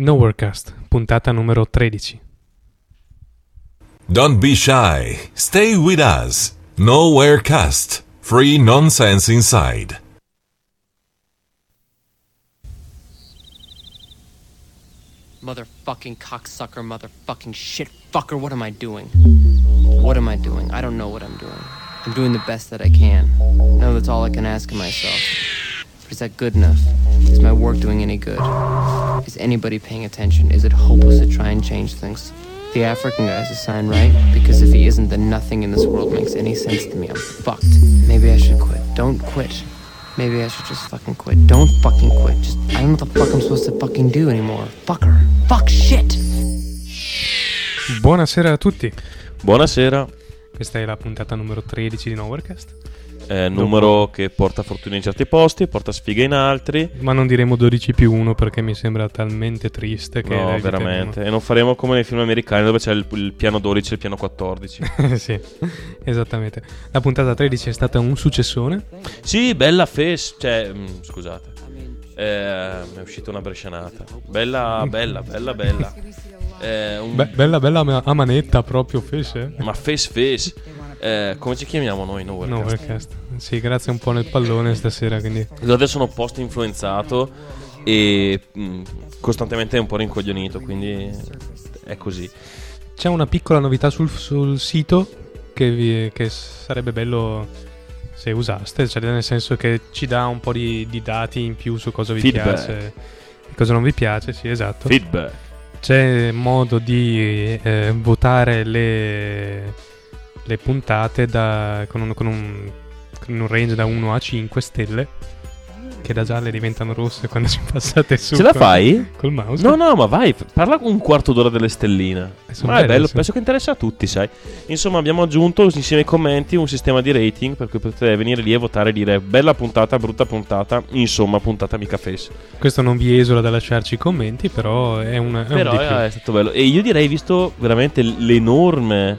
Nowherecast, puntata numero 13. Don't be shy. Stay with us. Nowhere Cast. Free nonsense inside. Motherfucking cocksucker, motherfucking shit fucker, what am I doing? What am I doing? I don't know what I'm doing. I'm doing the best that I can. No, that's all I can ask of myself. But is that good enough? Is my work doing any good? Is anybody paying attention? Is it hopeless to try and change things? The African guy's a sign, right? Because if he isn't, then nothing in this world makes any sense to me. I'm fucked. Maybe I should quit. Don't quit. Maybe I should just fucking quit. Don't fucking quit. Just, I don't know what the fuck I'm supposed to fucking do anymore. Fucker. Fuck shit. Buonasera a tutti. Buonasera, Questa è la puntata numero 13 di Nowherecast. È numero che porta fortuna in certi posti, porta sfiga in altri. Ma non diremo 12 più 1 perché mi sembra talmente triste che... No, veramente. E non faremo come nei film americani dove c'è il, il piano 12 e il piano 14. eviteremo. sì, esattamente. La puntata 13 è stata un successone. sì, bella face. Cioè, mm, scusate. Eh, è uscita una brescianata. Bella, bella, bella, bella. Eh, un- Be- bella bella a manetta proprio, Fece. ma face face. Eh, come ci chiamiamo noi? No, Nowherecast. Sì, grazie un po' nel pallone stasera, quindi... Adesso sono post influenzato e mm, costantemente un po' rincoglionito, quindi è così. C'è una piccola novità sul, sul sito che, vi- che sarebbe bello se usaste, cioè nel senso che ci dà un po' di, di dati in più su cosa vi Feedback. piace e cosa non vi piace, sì esatto. Feedback. C'è modo di eh, votare le, le puntate da- con, un, con un- con un range da 1 a 5 stelle, che da gialle diventano rosse quando ci passate su. Ce la fai? Col mouse. No, no, ma vai, parla un quarto d'ora delle stelline. Eh, Ma è bello, sì. penso che interessa a tutti, sai. Insomma, abbiamo aggiunto insieme ai commenti un sistema di rating per cui potete venire lì e votare e dire bella puntata, brutta puntata, insomma, puntata mica face. Questo non vi esula da lasciarci i commenti, però è un, è un Però di più. è, è stato bello. E io direi, visto veramente l'enorme,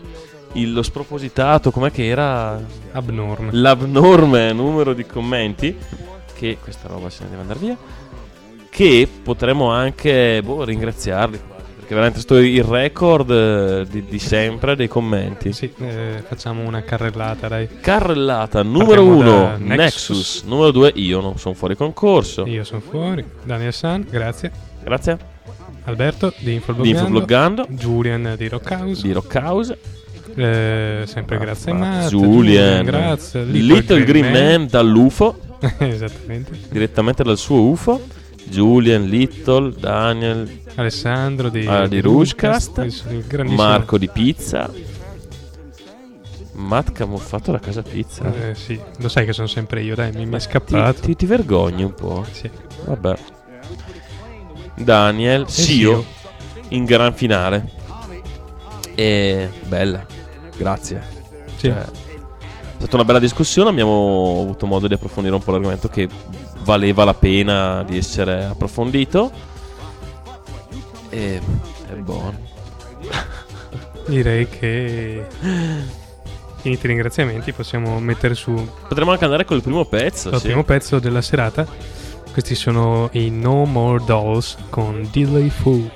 il- lo spropositato, com'è che era abnorme. l'abnorme numero di commenti, che questa roba se ne deve andare via, che potremmo anche boh, ringraziarli quasi, perché veramente sto il record eh, di, di sempre dei commenti. Sì, eh, facciamo una carrellata, dai. Carrellata numero Partiamo 1 da Nexus. Nexus. numero 2 io non sono fuori concorso. Io sono fuori. Daniel San, grazie. Grazie. Alberto di Di Infobloggando. Infobloggando, Julian di Rockhouse. di Rockhouse, Eh, sempre grazie a Matt. Julian, grazie. Little, Green, Man dall'UFO, Esattamente. direttamente dal suo UFO. Julian, Little, Daniel, Alessandro di, Ah, di Rushcast. Marco di Pizza. Matt camuffato da casa pizza. Eh, sì, lo sai che sono sempre io, dai, mi, mi è Ti, scappato. ti- ti vergogni un po'. Sì. Vabbè. Daniel, Sio, in gran finale. E bella. Grazie. Sì. Cioè, è stata una bella discussione, abbiamo avuto modo di approfondire un po' l'argomento che valeva la pena di essere approfondito. E è buono. Direi che finiti i ringraziamenti possiamo mettere su Potremmo anche andare col primo pezzo. il sì. primo pezzo della serata. Questi sono i No More Dolls con Delay Fool.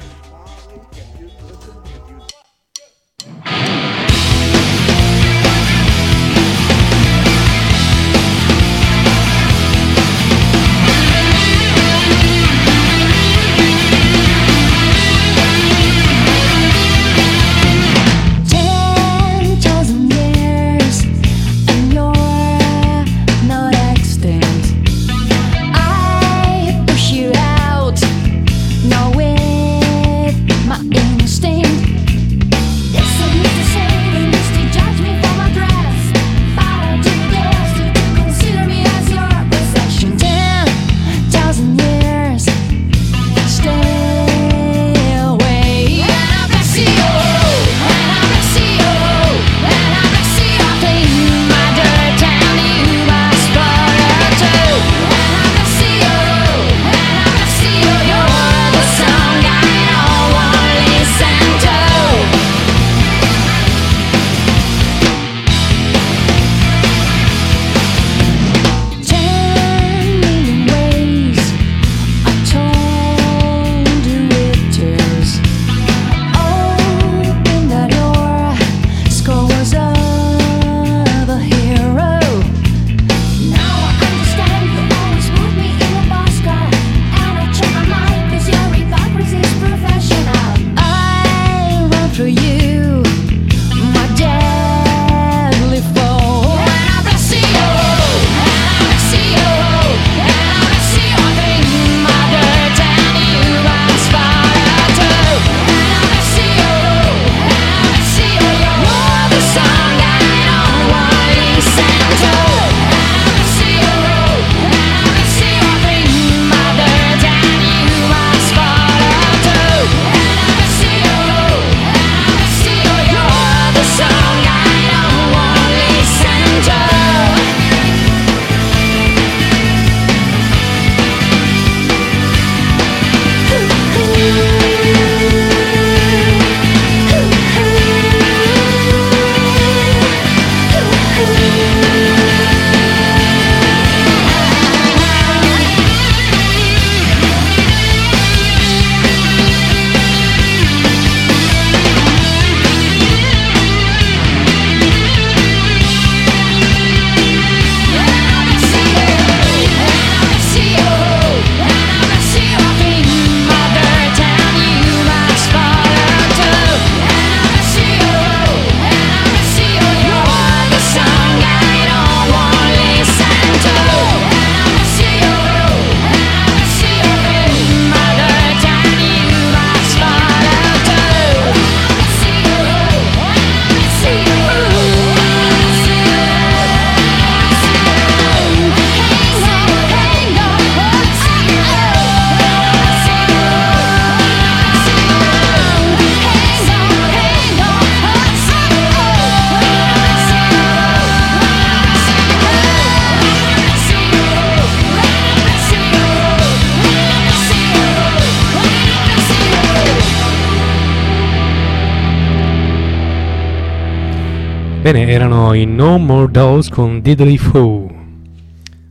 Bene, erano i No More Dolls con Diddly Foo.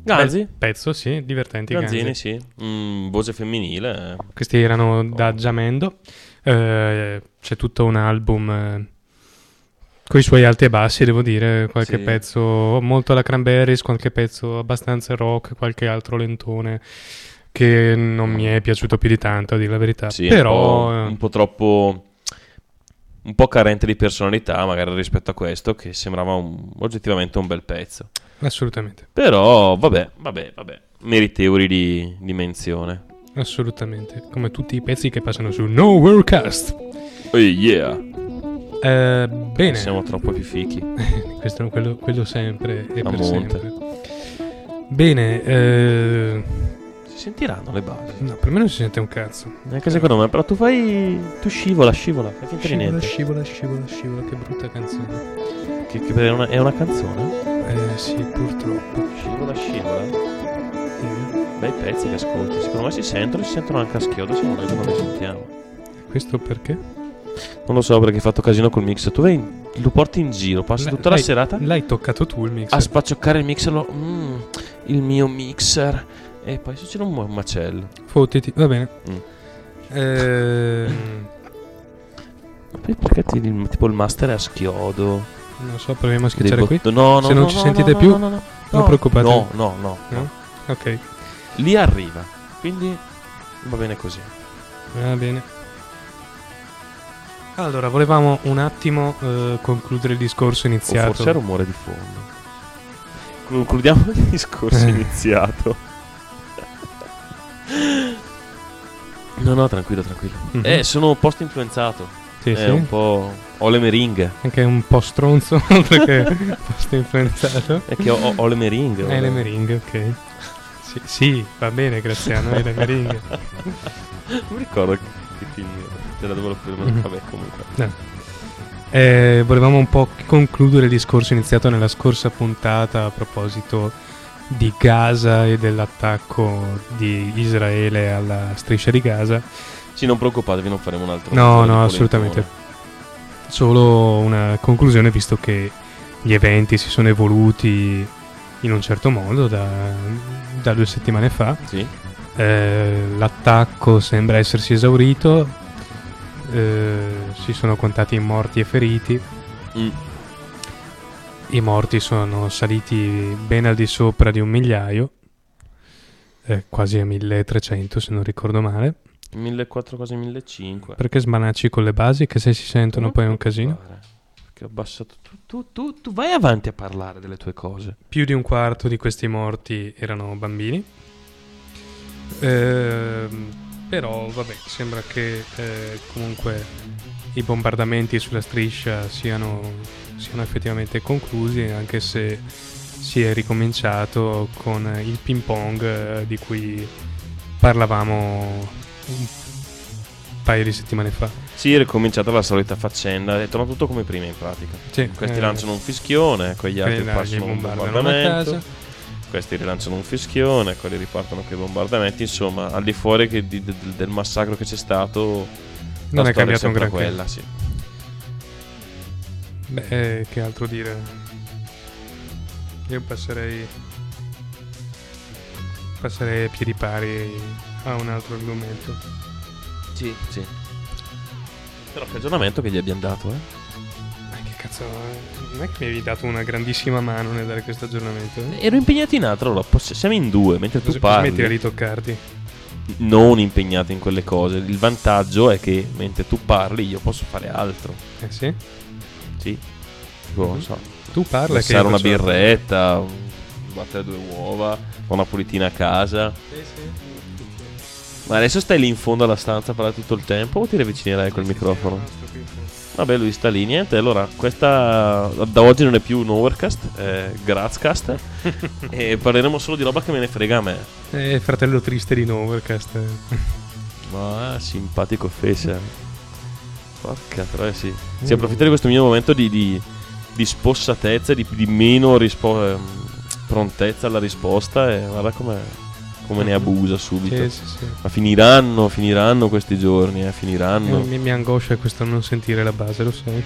Ganzi? Bel pezzo, sì, divertenti. Ganzini, Ganzi. sì. Mm, voce femminile. eh. Questi erano da Giamendo. Eh, c'è tutto un album con i suoi alti e bassi, devo dire. Qualche Sì. pezzo molto alla Cranberries, qualche pezzo abbastanza rock, qualche altro lentone che non mi è piaciuto più di tanto, a dire la verità. Sì, Però, un, po', eh, un po' troppo. Un po' carente di personalità, magari rispetto a questo, che sembrava un- oggettivamente un bel pezzo. assolutamente, Però, vabbè, vabbè, vabbè. Meritevoli di, di menzione. assolutamente. Come tutti i pezzi che passano su Nowhere Cast. Oh yeah! Eh, bene. Siamo troppo più fichi. Questo è quello, quello sempre e A per monte. sempre. Bene, eh, sentiranno le basi. no, per me non si sente un cazzo. Neanche secondo me, però tu fai. Tu scivola, scivola. Fai finta di Scivola, niente. scivola, scivola, scivola, che brutta canzone. Che, che è, una, è una canzone? Eh sì, purtroppo. Scivola, scivola. Eh, Bei pezzi che ascolti. Secondo me si sentono, si sentono anche a schiodo. Che non li sentiamo. Questo perché? Non lo so perché hai fatto casino col mix. Tu vai lo porti in giro, passi tutta la serata L'hai toccato tu il mix. a spaccioccare il mixer. Lo, mm, il mio mixer. E poi succede un, un macello. Fottiti, va bene. Mm. Ehm, Ma poi perché ti, tipo il master è a schiodo? non so, proviamo a schiacciare qui. bott- No, no, Se non no, ci no, sentite no, più, no, no, no. non No, preoccupatevi. No, no, no? Ok, Lì arriva. Quindi va bene così. va bene. Allora, volevamo un attimo eh, concludere il discorso iniziato. forse è rumore di fondo. Concludiamo il discorso iniziato. No, no, tranquillo, tranquillo. Mhm. Eh, sono post influenzato. Sì, è sì. un po'. Ho le meringhe. Anche un po' stronzo, oltre che posto influenzato. È che ho, ho- le meringhe. Hai ho- le meringhe, ok. Sì, sì, va bene, Graziano, hai le meringhe. Non mi ricordo che, che film era dove lo prima. Mhm. Vabbè, comunque. Eh, volevamo un po' concludere il discorso iniziato nella scorsa puntata a proposito di Gaza e dell'attacco di Israele alla striscia di Gaza. Sì, non preoccupatevi, non faremo un altro. No, no, assolutamente. Solo una conclusione, visto che gli eventi si sono evoluti in un certo modo da, da due settimane fa. Sì. Eh, l'attacco sembra essersi esaurito. eh, si sono contati morti e feriti. Mm. I morti sono saliti ben al di sopra di un migliaio, eh, quasi a 1300 se non ricordo male. 1400 quasi 1500. Perché smanacci con le basi che se si sentono poi è un casino? Perché ho abbassato. Tu, tu, tu, tu vai avanti a parlare delle tue cose. Più di un quarto di questi morti erano bambini. Ehm, però vabbè, sembra che eh, comunque i bombardamenti sulla striscia siano, siano effettivamente conclusi, anche se si è ricominciato con il ping pong eh, di cui parlavamo un paio di settimane fa. Sì, è ricominciata la solita faccenda. È tornato tutto come prima in pratica. Sì, Questi eh, lanciano un fischione, quegli altri passano un bombardamento. Questi rilanciano un fischione, quelli ripartono con i bombardamenti. Insomma, al di fuori che di- del, del massacro che c'è stato, Non è cambiato un granché. quella, sì. Beh, eh, che altro dire? Io passerei. Passerei a piedi pari a un altro argomento. Sì, sì. Però che aggiornamento che gli abbiamo dato, eh? Ma che cazzo, eh, non è che mi avevi dato una grandissima mano nel dare questo aggiornamento? Eh? Ero impegnato in altro, allora siamo in due, mentre tu Così smetti di parli, ritoccarti. Non impegnato in quelle cose. Il vantaggio è che mentre tu parli io posso fare altro. Eh sì? Sì. Tipo, non so, Tu parla che. io una birretta, un- battere due uova, una pulitina a casa. Sì, sì. Ma adesso stai lì in fondo alla stanza a parlare tutto il tempo o ti avvicinerai col microfono? Vabbè, lui sta lì, niente. Allora, questa da oggi non è più un overcast, è Grazcast. e parleremo solo di roba che me ne frega a me. Eh, fratello triste di Novercast. eh. Ma simpatico Fece. Porca troia, sì. Si approfitta di questo mio momento di, di, di spossatezza, di, di meno rispo- ehm, prontezza alla risposta e guarda come, come ne abusa subito. Sì, sì, sì. Ma finiranno, finiranno questi giorni, eh, finiranno. Eh, mi, mi angoscia questo non sentire la base, lo sai.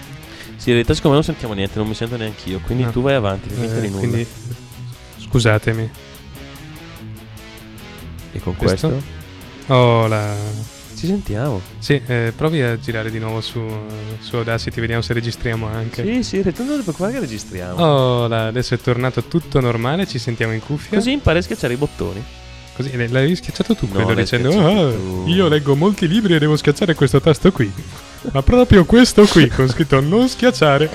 Sì, in realtà siccome non sentiamo niente, non mi sento neanche io. Quindi No. tu vai avanti, Eh, di nulla. quindi scusatemi. E con questo? questo? Oh, la... Ci sentiamo. Sì, eh, provi a girare di nuovo su, su Audacity, vediamo se registriamo anche. Sì, sì, non ti preoccupare che registriamo. Oh, la- adesso è tornato tutto normale, ci sentiamo in cuffia. Così impari a schiacciare i bottoni. Così, l'hai schiacciato tu No, quello l'hai dicendo "Ah, tu." io leggo molti libri e devo schiacciare questo tasto qui. Ma proprio questo qui, con scritto non schiacciare.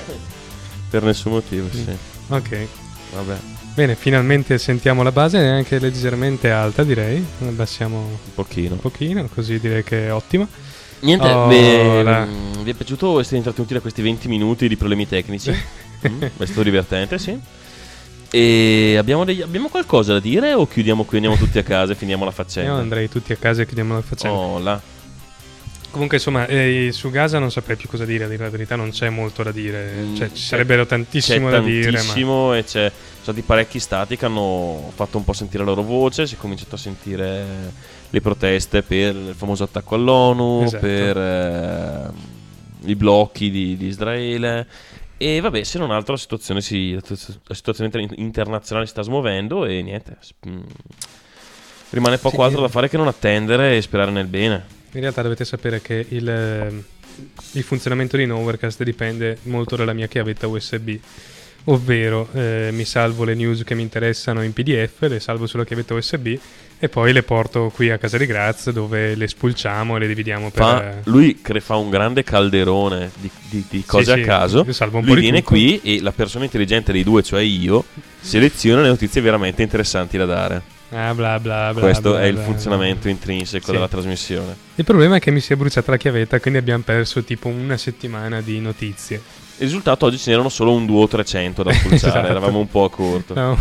Per nessun motivo, sì. Ok. Vabbè, Bene, finalmente sentiamo la base, è anche leggermente alta direi. Abbassiamo un pochino. un pochino, così direi che è ottima. Niente, Oh, vi, la- mm, vi è piaciuto essere intrattenuti da questi 20 minuti di problemi tecnici? Mm, è stato divertente, sì. E abbiamo, degli- abbiamo qualcosa da dire o chiudiamo qui, andiamo tutti a casa e finiamo la Io faccenda? andrei tutti a casa e chiudiamo la faccenda. Oh, là. Comunque, insomma, eh, su Gaza non saprei più cosa dire, a dire la verità, non c'è molto da dire. Mm, Cioè, ci c'è- sarebbero C'è tantissimo da dire, ma tantissimo e c'è, stati parecchi stati che hanno fatto un po' sentire la loro voce, si è cominciato a sentire le proteste per il famoso attacco all'ONU, Esatto. per eh, i blocchi di, di Israele. E vabbè, se non altro la situazione, si, la situazione inter- internazionale si sta smuovendo e niente. mm, rimane poco Sì, altro da fare che non attendere e sperare nel bene. in realtà dovete sapere che il, il funzionamento di Novercast dipende molto dalla mia chiavetta USB. Ovvero, eh, mi salvo le news che mi interessano in PDF, le salvo sulla chiavetta USB e poi le porto qui a casa di Graz dove le spulciamo e le dividiamo per... Fa- lui che fa un grande calderone di, di- di cose sì, a caso. un po' Lui viene tutto. qui e la persona intelligente dei due, cioè io, seleziona le notizie veramente interessanti da dare. Ah, bla bla bla. Questo bla, è il bla, funzionamento bla. intrinseco Sì. della trasmissione. Il problema è che mi si è bruciata la chiavetta, quindi abbiamo perso tipo una settimana di notizie. Il risultato oggi ce n'erano solo un 2 o 300 da spulciare, Esatto. eravamo un po' a corto. No.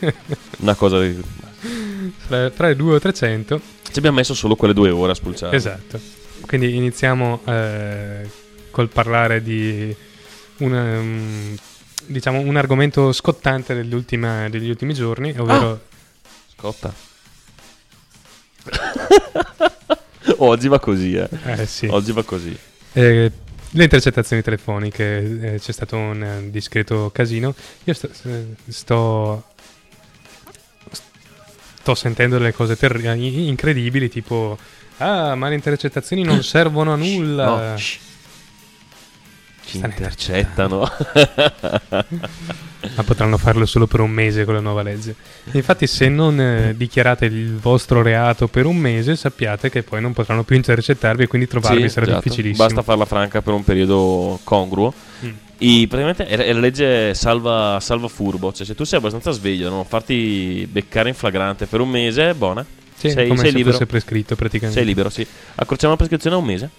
Una cosa di... fra, fra i 2 o 300. Ci abbiamo messo solo quelle due ore a spulciare. Esatto. Quindi iniziamo eh, col parlare di un, um, diciamo, un argomento scottante dell'ultima- degli ultimi giorni, ovvero... Scotta. oggi va così, eh. eh, sì. Oggi va così. Eh, le intercettazioni telefoniche, eh, c'è stato un eh, discreto casino. Io sto, eh, sto, sto sentendo delle cose terri- incredibili, tipo, ah, ma le intercettazioni non servono a nulla. No. Ci intercettano. Ma potranno farlo solo per un mese con la nuova legge. Infatti, se non eh, dichiarate il vostro reato per un mese, sappiate che poi non potranno più intercettarvi e quindi trovarvi Sì, sarà esatto. difficilissimo. Basta farla franca per un periodo congruo. Mm. E praticamente è, la legge salva, salva furbo. Cioè, se tu sei abbastanza sveglio non farti beccare in flagrante per un mese, buona. Sì, sei, come sei se libero. fosse prescritto praticamente. Sei libero, sì. Accorciamo la prescrizione a un mese.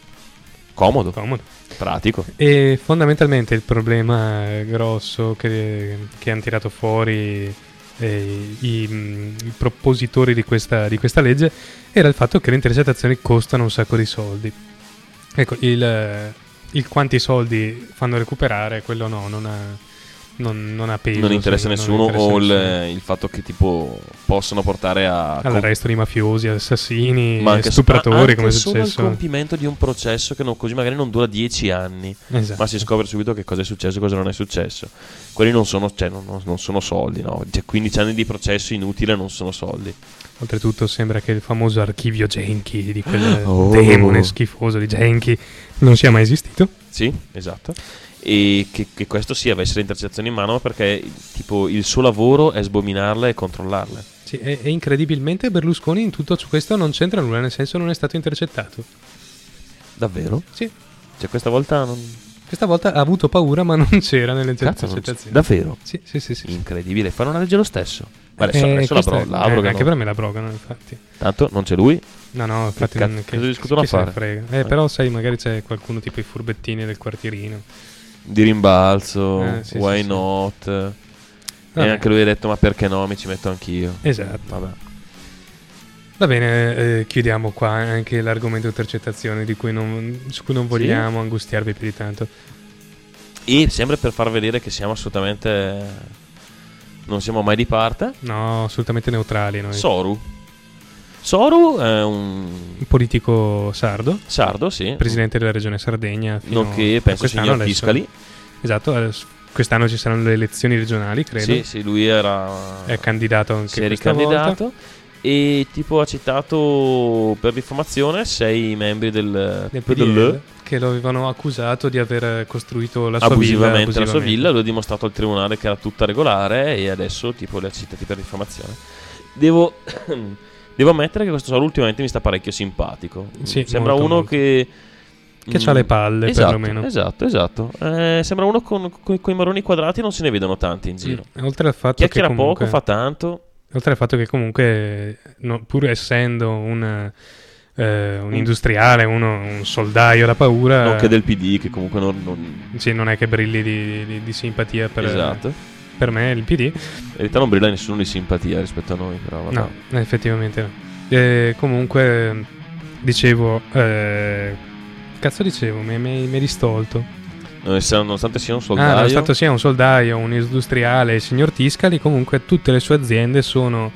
Comodo, Comodo. pratico. E fondamentalmente il problema grosso che, che hanno tirato fuori eh, i, mm, i propositori di questa, di questa legge era il fatto che le intercettazioni costano un sacco di soldi. Ecco, il, eh, il quanti soldi fanno recuperare, quello no, non ha, non, non ha peso. non interessa non nessuno interessa o il, nessuno. il fatto che tipo possono portare a all'arresto di mafiosi, assassini, ma anche, stupratori, ma anche come è solo il successo. compimento di un processo che non- così magari non dura dieci anni. Esatto. Ma si scopre subito che cosa è successo e cosa non è successo. Quelli non sono, cioè, non, non- non sono soldi, no? Cioè, 15 anni di processo inutile non sono soldi. Oltretutto sembra che il famoso archivio Genki di quel Oh. demone schifoso di Genki non sia mai esistito. Sì, esatto. E che, che questo sì avesse le intercettazioni in mano perché tipo il suo lavoro è sbominarle e controllarle. Sì, e, e incredibilmente Berlusconi in tutto questo non c'entra nulla, nel senso non è stato intercettato. Davvero? Sì, Cioè questa volta non... questa volta ha avuto paura ma non c'era nelle Cazzo, intercettazioni. Davvero? Sì, sì, sì. sì. Incredibile, fanno una legge lo stesso. Ma adesso, Eh, adesso la, bro- la eh, abrogano. Anche per me la abrogano, infatti. Tanto non c'è lui. No, no, infatti cazzo- non, cosa discutono chi a se ne fare? frega. Eh, però sai, magari c'è qualcuno tipo i furbettini del quartierino. Di rimbalzo, Eh, sì, why sì, sì. not? E Vabbè. anche lui ha detto ma perché no, mi ci metto anch'io. Esatto. Vabbè. Va bene, eh, chiudiamo qua anche l'argomento intercettazioni di cui non, su cui non vogliamo angustiarvi più di tanto. E sempre per far vedere che siamo assolutamente... Non siamo mai di parte. No, assolutamente neutrali noi. Soru. Soru è un Un politico sardo, sardo, sì. presidente della regione Sardegna. Nonché penso quest'anno signor adesso. Fiscali. Esatto, quest'anno ci saranno le elezioni regionali, credo. Sì, sì, lui era È candidato anche si è volta. ricandidato e tipo ha citato per diffamazione sei membri del, Del PDL, PDL, che lo avevano accusato di aver costruito la sua villa abusivamente la sua abusivamente. villa, lui ha dimostrato al tribunale che era tutta regolare e adesso tipo li ha citati per diffamazione. Devo, devo ammettere che questo solo ultimamente mi sta parecchio simpatico. Sì, Sembra molto, uno molto. che... Che mm, c'ha le palle, esatto, perlomeno. Esatto, esatto. Eh, sembra uno con, con, i marroni quadrati non se ne vedono tanti in giro. Mm, Oltre al fatto che Chiacchiera comunque, poco, fa tanto. oltre al fatto che comunque, no, pur essendo un, eh, un industriale, uno, un soldaio da paura, Nonché del PD che comunque non... non- sì, non è che brilli di, di- di simpatia per, esatto. Per me, il PD. In realtà non brilla nessuno di simpatia rispetto a noi, però vabbè. No, effettivamente no. E comunque, dicevo, eh, cazzo dicevo, mi mi- mi hai distolto. Nonostante sia un Ah, soldaio, nonostante sia un soldaio, un industriale, il signor Tiscali, comunque tutte le sue aziende sono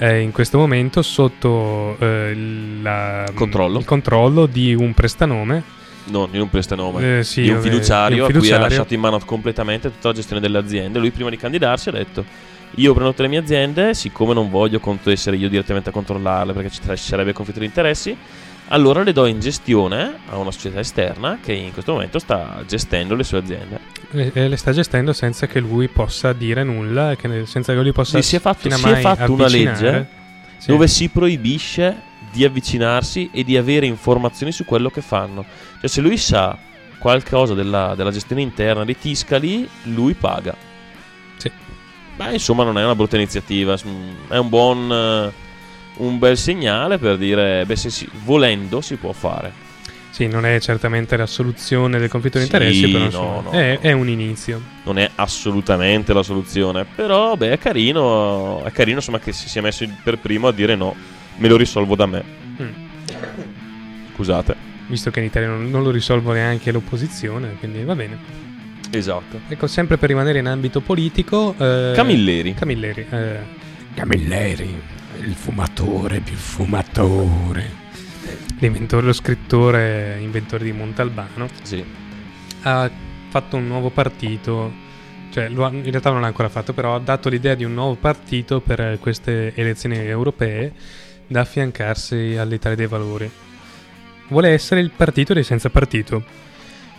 eh, in questo momento sotto eh, la- Controllo. il controllo di un prestanome. Non in un prestanome, Eh, sì, di un fiduciario, di a cui ha lasciato in mano completamente tutta la gestione delle aziende. Lui prima di candidarsi ha detto io prendo tutte le mie aziende, siccome non voglio essere io direttamente a controllarle perché ci sarebbe conflitto di interessi, allora le do in gestione a una società esterna che in questo momento sta gestendo le sue aziende. E, e le sta gestendo senza che lui possa dire nulla, senza che lui possa Sì, si è fatto- fino a si è mai fatto una legge Sì. dove si proibisce di avvicinarsi e di avere informazioni su quello che fanno. Cioè, se lui sa qualcosa della, della gestione interna dei Tiscali, lui paga. Sì. Beh, insomma, non è una brutta iniziativa. s- È un buon. eh, un bel segnale per dire, beh, se si- volendo si può fare. Sì, non è certamente la soluzione del conflitto di Sì, interessi, però no, no, è, no. è un inizio. Non è assolutamente la soluzione. Però, beh, è carino. È carino, insomma, che si sia messo per primo a dire no, me lo risolvo da me. Mm. Scusate. Visto che in Italia non, non lo risolvo neanche l'opposizione, quindi va bene. Esatto. Ecco, sempre per rimanere in ambito politico... eh, Camilleri. Camilleri. eh, Camilleri, il fumatore più fumatore. l'inventore, lo scrittore, inventore di Montalbano, Sì. ha fatto un nuovo partito, cioè lo ha- in realtà non l'ha ancora fatto, però ha dato l'idea di un nuovo partito per queste elezioni europee da affiancarsi all'Italia dei Valori. Vuole essere il partito dei senza partito.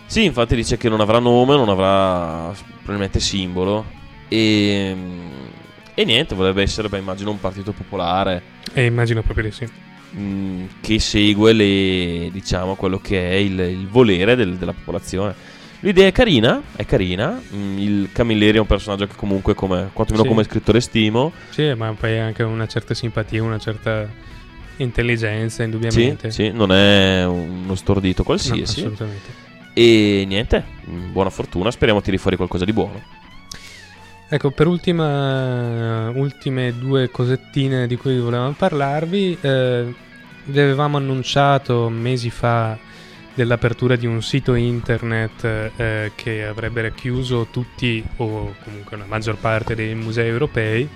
Sì, infatti dice che non avrà nome, non avrà probabilmente simbolo. E, e niente, vorrebbe essere, beh, immagino, un partito popolare E immagino proprio di sì. mh, che segue le, diciamo, quello che è il, il volere del- della popolazione. L'idea è carina, è carina. mh, il Camilleri è un personaggio che comunque, come, quantomeno Sì. come scrittore, stimo. Sì, ma poi anche una certa simpatia, una certa intelligenza, Sì, indubbiamente. sì, non è uno stordito No, qualsiasi. assolutamente. e niente, mh, buona fortuna, speriamo tiri fuori qualcosa di buono. Ecco, per ultima, ultime due cosettine di cui volevamo parlarvi, eh, vi avevamo annunciato mesi fa dell'apertura di un sito internet eh, che avrebbe chiuso tutti o comunque la maggior parte dei musei europei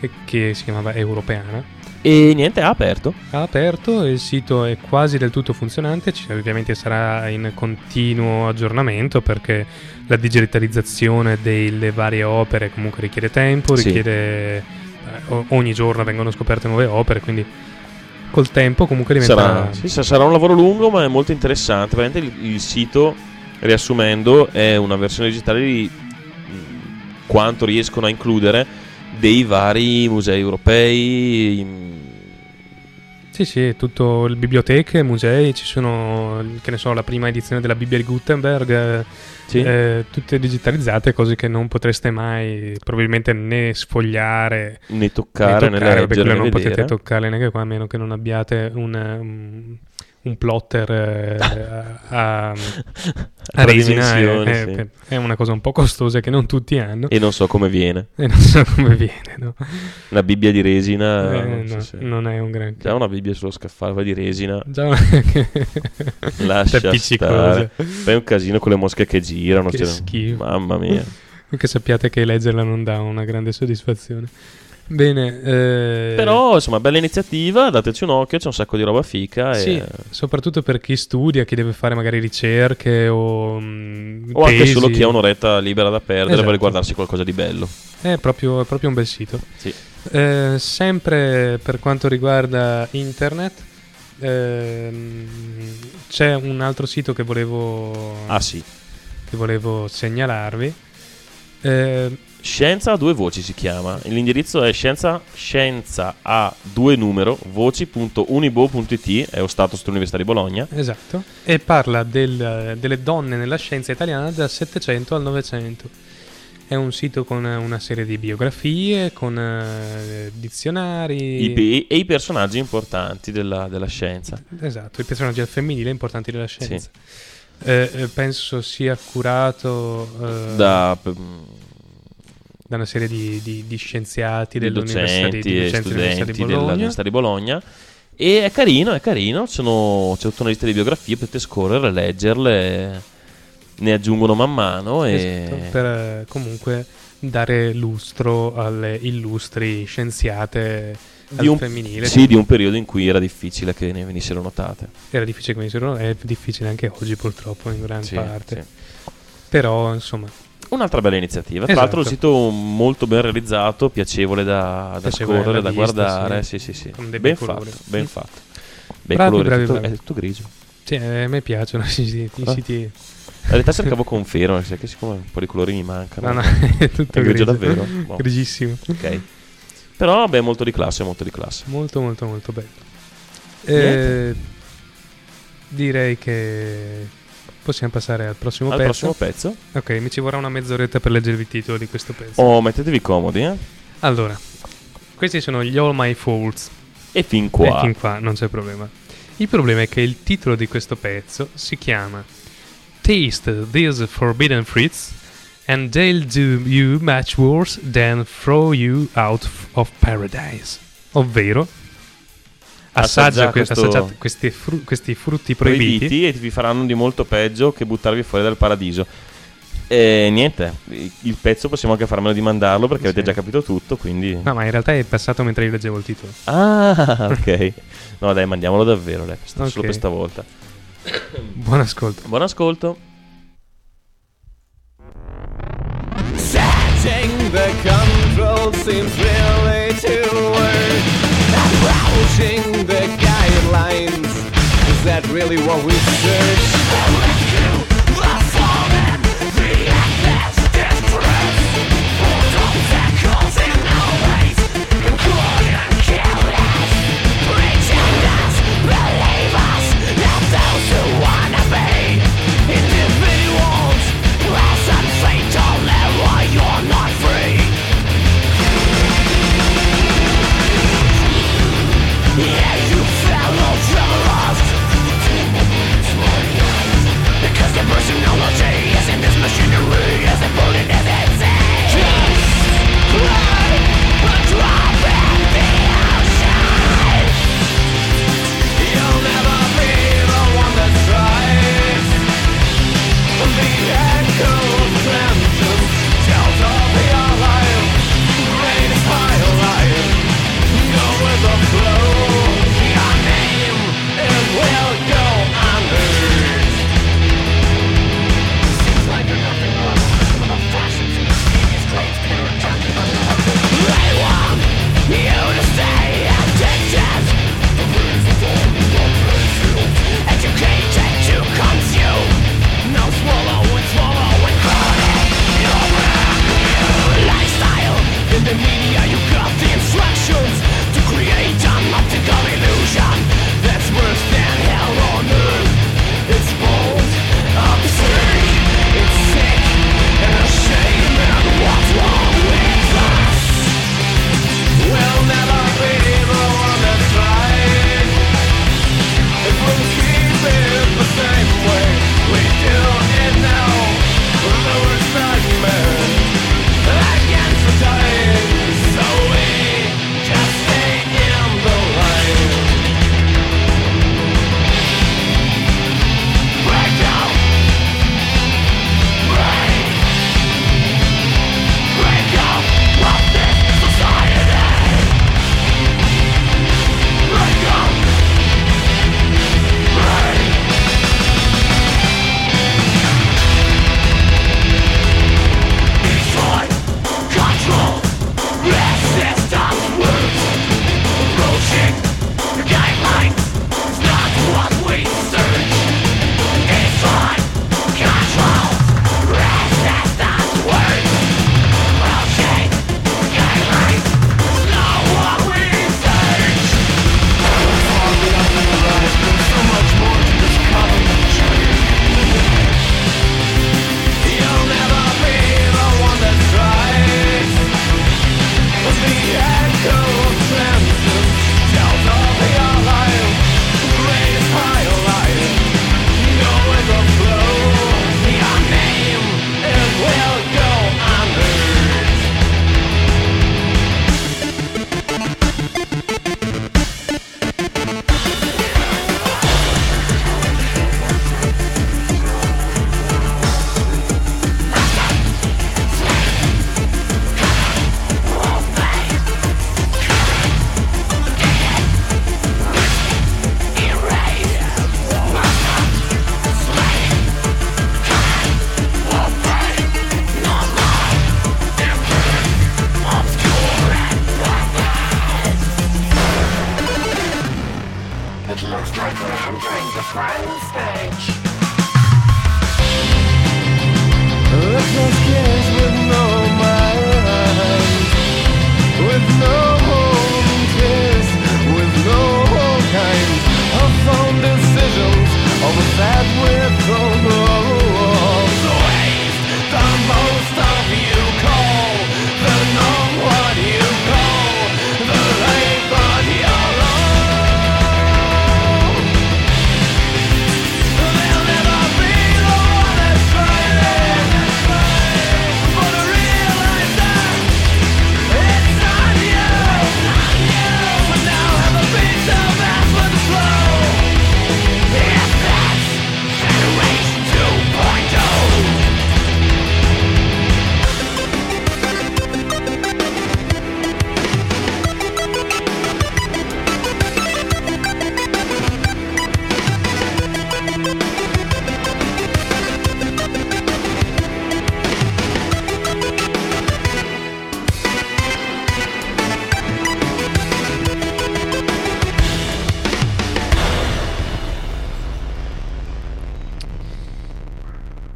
e che si chiamava Europeana. E niente, ha aperto. Ha aperto, il sito è quasi del tutto funzionante, ci- ovviamente sarà in continuo aggiornamento perché la digitalizzazione delle varie opere comunque richiede tempo, Sì. richiede eh, o- ogni giorno vengono scoperte nuove opere, quindi col tempo comunque diventerà Sarà, sì, sa- sarà un lavoro lungo, ma è molto interessante. Veramente il, il sito, riassumendo, è una versione digitale di mh, quanto riescono a includere dei vari musei europei. Sì, sì, tutto le biblioteche, musei, ci sono, che ne so, la prima edizione della Bibbia di Gutenberg, Sì. eh, tutte digitalizzate, cose che non potreste mai probabilmente né sfogliare né toccare, né, né toccare, perché leggere, né non vedere. potete toccarle neanche qua, a meno che non abbiate un, um, un plotter eh, a, a, a resina. dimensioni, eh, sì. eh, È una cosa un po' costosa che non tutti hanno. E non so come viene. E non so come viene, no? La Bibbia di resina. Eh, non so no, se- non è un granché. Già una Bibbia sullo scaffale di resina. Già una... Lascia stare. Fai un casino con le mosche che girano. Che cioè. Mamma mia. Che sappiate che leggerla non dà una grande soddisfazione. Bene, eh, Però, insomma, bella iniziativa, dateci un occhio, c'è un sacco di roba fica. Sì, E... soprattutto per chi studia, chi deve fare magari ricerche o, mm, O anche tesi. solo chi ha un'oretta libera da perdere Esatto. vuole guardarsi qualcosa di bello. È proprio, è proprio un bel sito. Sì. Eh, sempre per quanto riguarda internet, ehm, c'è un altro sito che volevo, Ah sì. che volevo segnalarvi. Eh, Scienza a due voci si chiama. L'indirizzo è scienza, scienza a due numero voci.unibo.it, è lo status dell'Università di Bologna. esatto. E parla del- delle donne nella scienza italiana dal 700 al 900. È un sito con una serie di biografie, con eh, dizionari. I pe- e i personaggi importanti della, della scienza. Esatto, i personaggi al femminile importanti della scienza. Eh, eh, penso sia curato eh, Da da una serie di, di- di scienziati dell'università di, di docenti dell'Università di studenti Bologna. dell'Università di Bologna. E è carino, è carino. sono- c'è tutta una lista di biografie, potete scorrere, leggerle. Ne aggiungono man mano. E... Esatto, per comunque dare lustro alle illustri scienziate di un, femminile. sì, di un periodo in cui era difficile che ne venissero notate. Era difficile come dicevano, è difficile anche oggi purtroppo in gran Sì, parte. sì. Però insomma, Un'altra bella iniziativa. Tra Esatto. l'altro, un sito molto ben realizzato, piacevole da, da scorrere, da vista, guardare. sì. Sì, sì, sì. Ben bei colori. fatto, ben Mm. fatto. Bei Bravi, colori, bravi, tutto- bravi. è tutto grigio. sì, eh, a me piacciono i siti. i Ah. siti- In realtà cercavo conferma, che siccome un po' di colori mi mancano. No, no, è tutto È grigio grigio. davvero? Boh. Grigissimo. Ok. Però, beh, molto di classe, molto di classe. Molto, molto, molto bello. Eh, direi che possiamo passare al prossimo Al pezzo. prossimo pezzo. Ok, mi ci vorrà una mezz'oretta per leggervi il titolo di questo pezzo. Oh, mettetevi comodi, eh. Allora, questi sono gli All My Faults. E fin E qua. fin qua non c'è problema. Il problema è che il titolo di questo pezzo si chiama Taste these forbidden fruits and they'll do you much worse than throw you out of paradise. Ovvero, assaggia, Assaggia questi, fru- questi frutti proibiti. proibiti e vi faranno di molto peggio che buttarvi fuori dal paradiso. E niente, il pezzo possiamo anche farmelo di mandarlo perché avete Sì. già capito tutto, quindi... No, ma in realtà è passato mentre io leggevo il titolo. Ah, ok. No, dai, mandiamolo davvero, dai, solo Ok. per stavolta. Buon ascolto. Buon ascolto. Setting the control seems really to work. Approaching the guidelines. Is that really what we search? Just cry.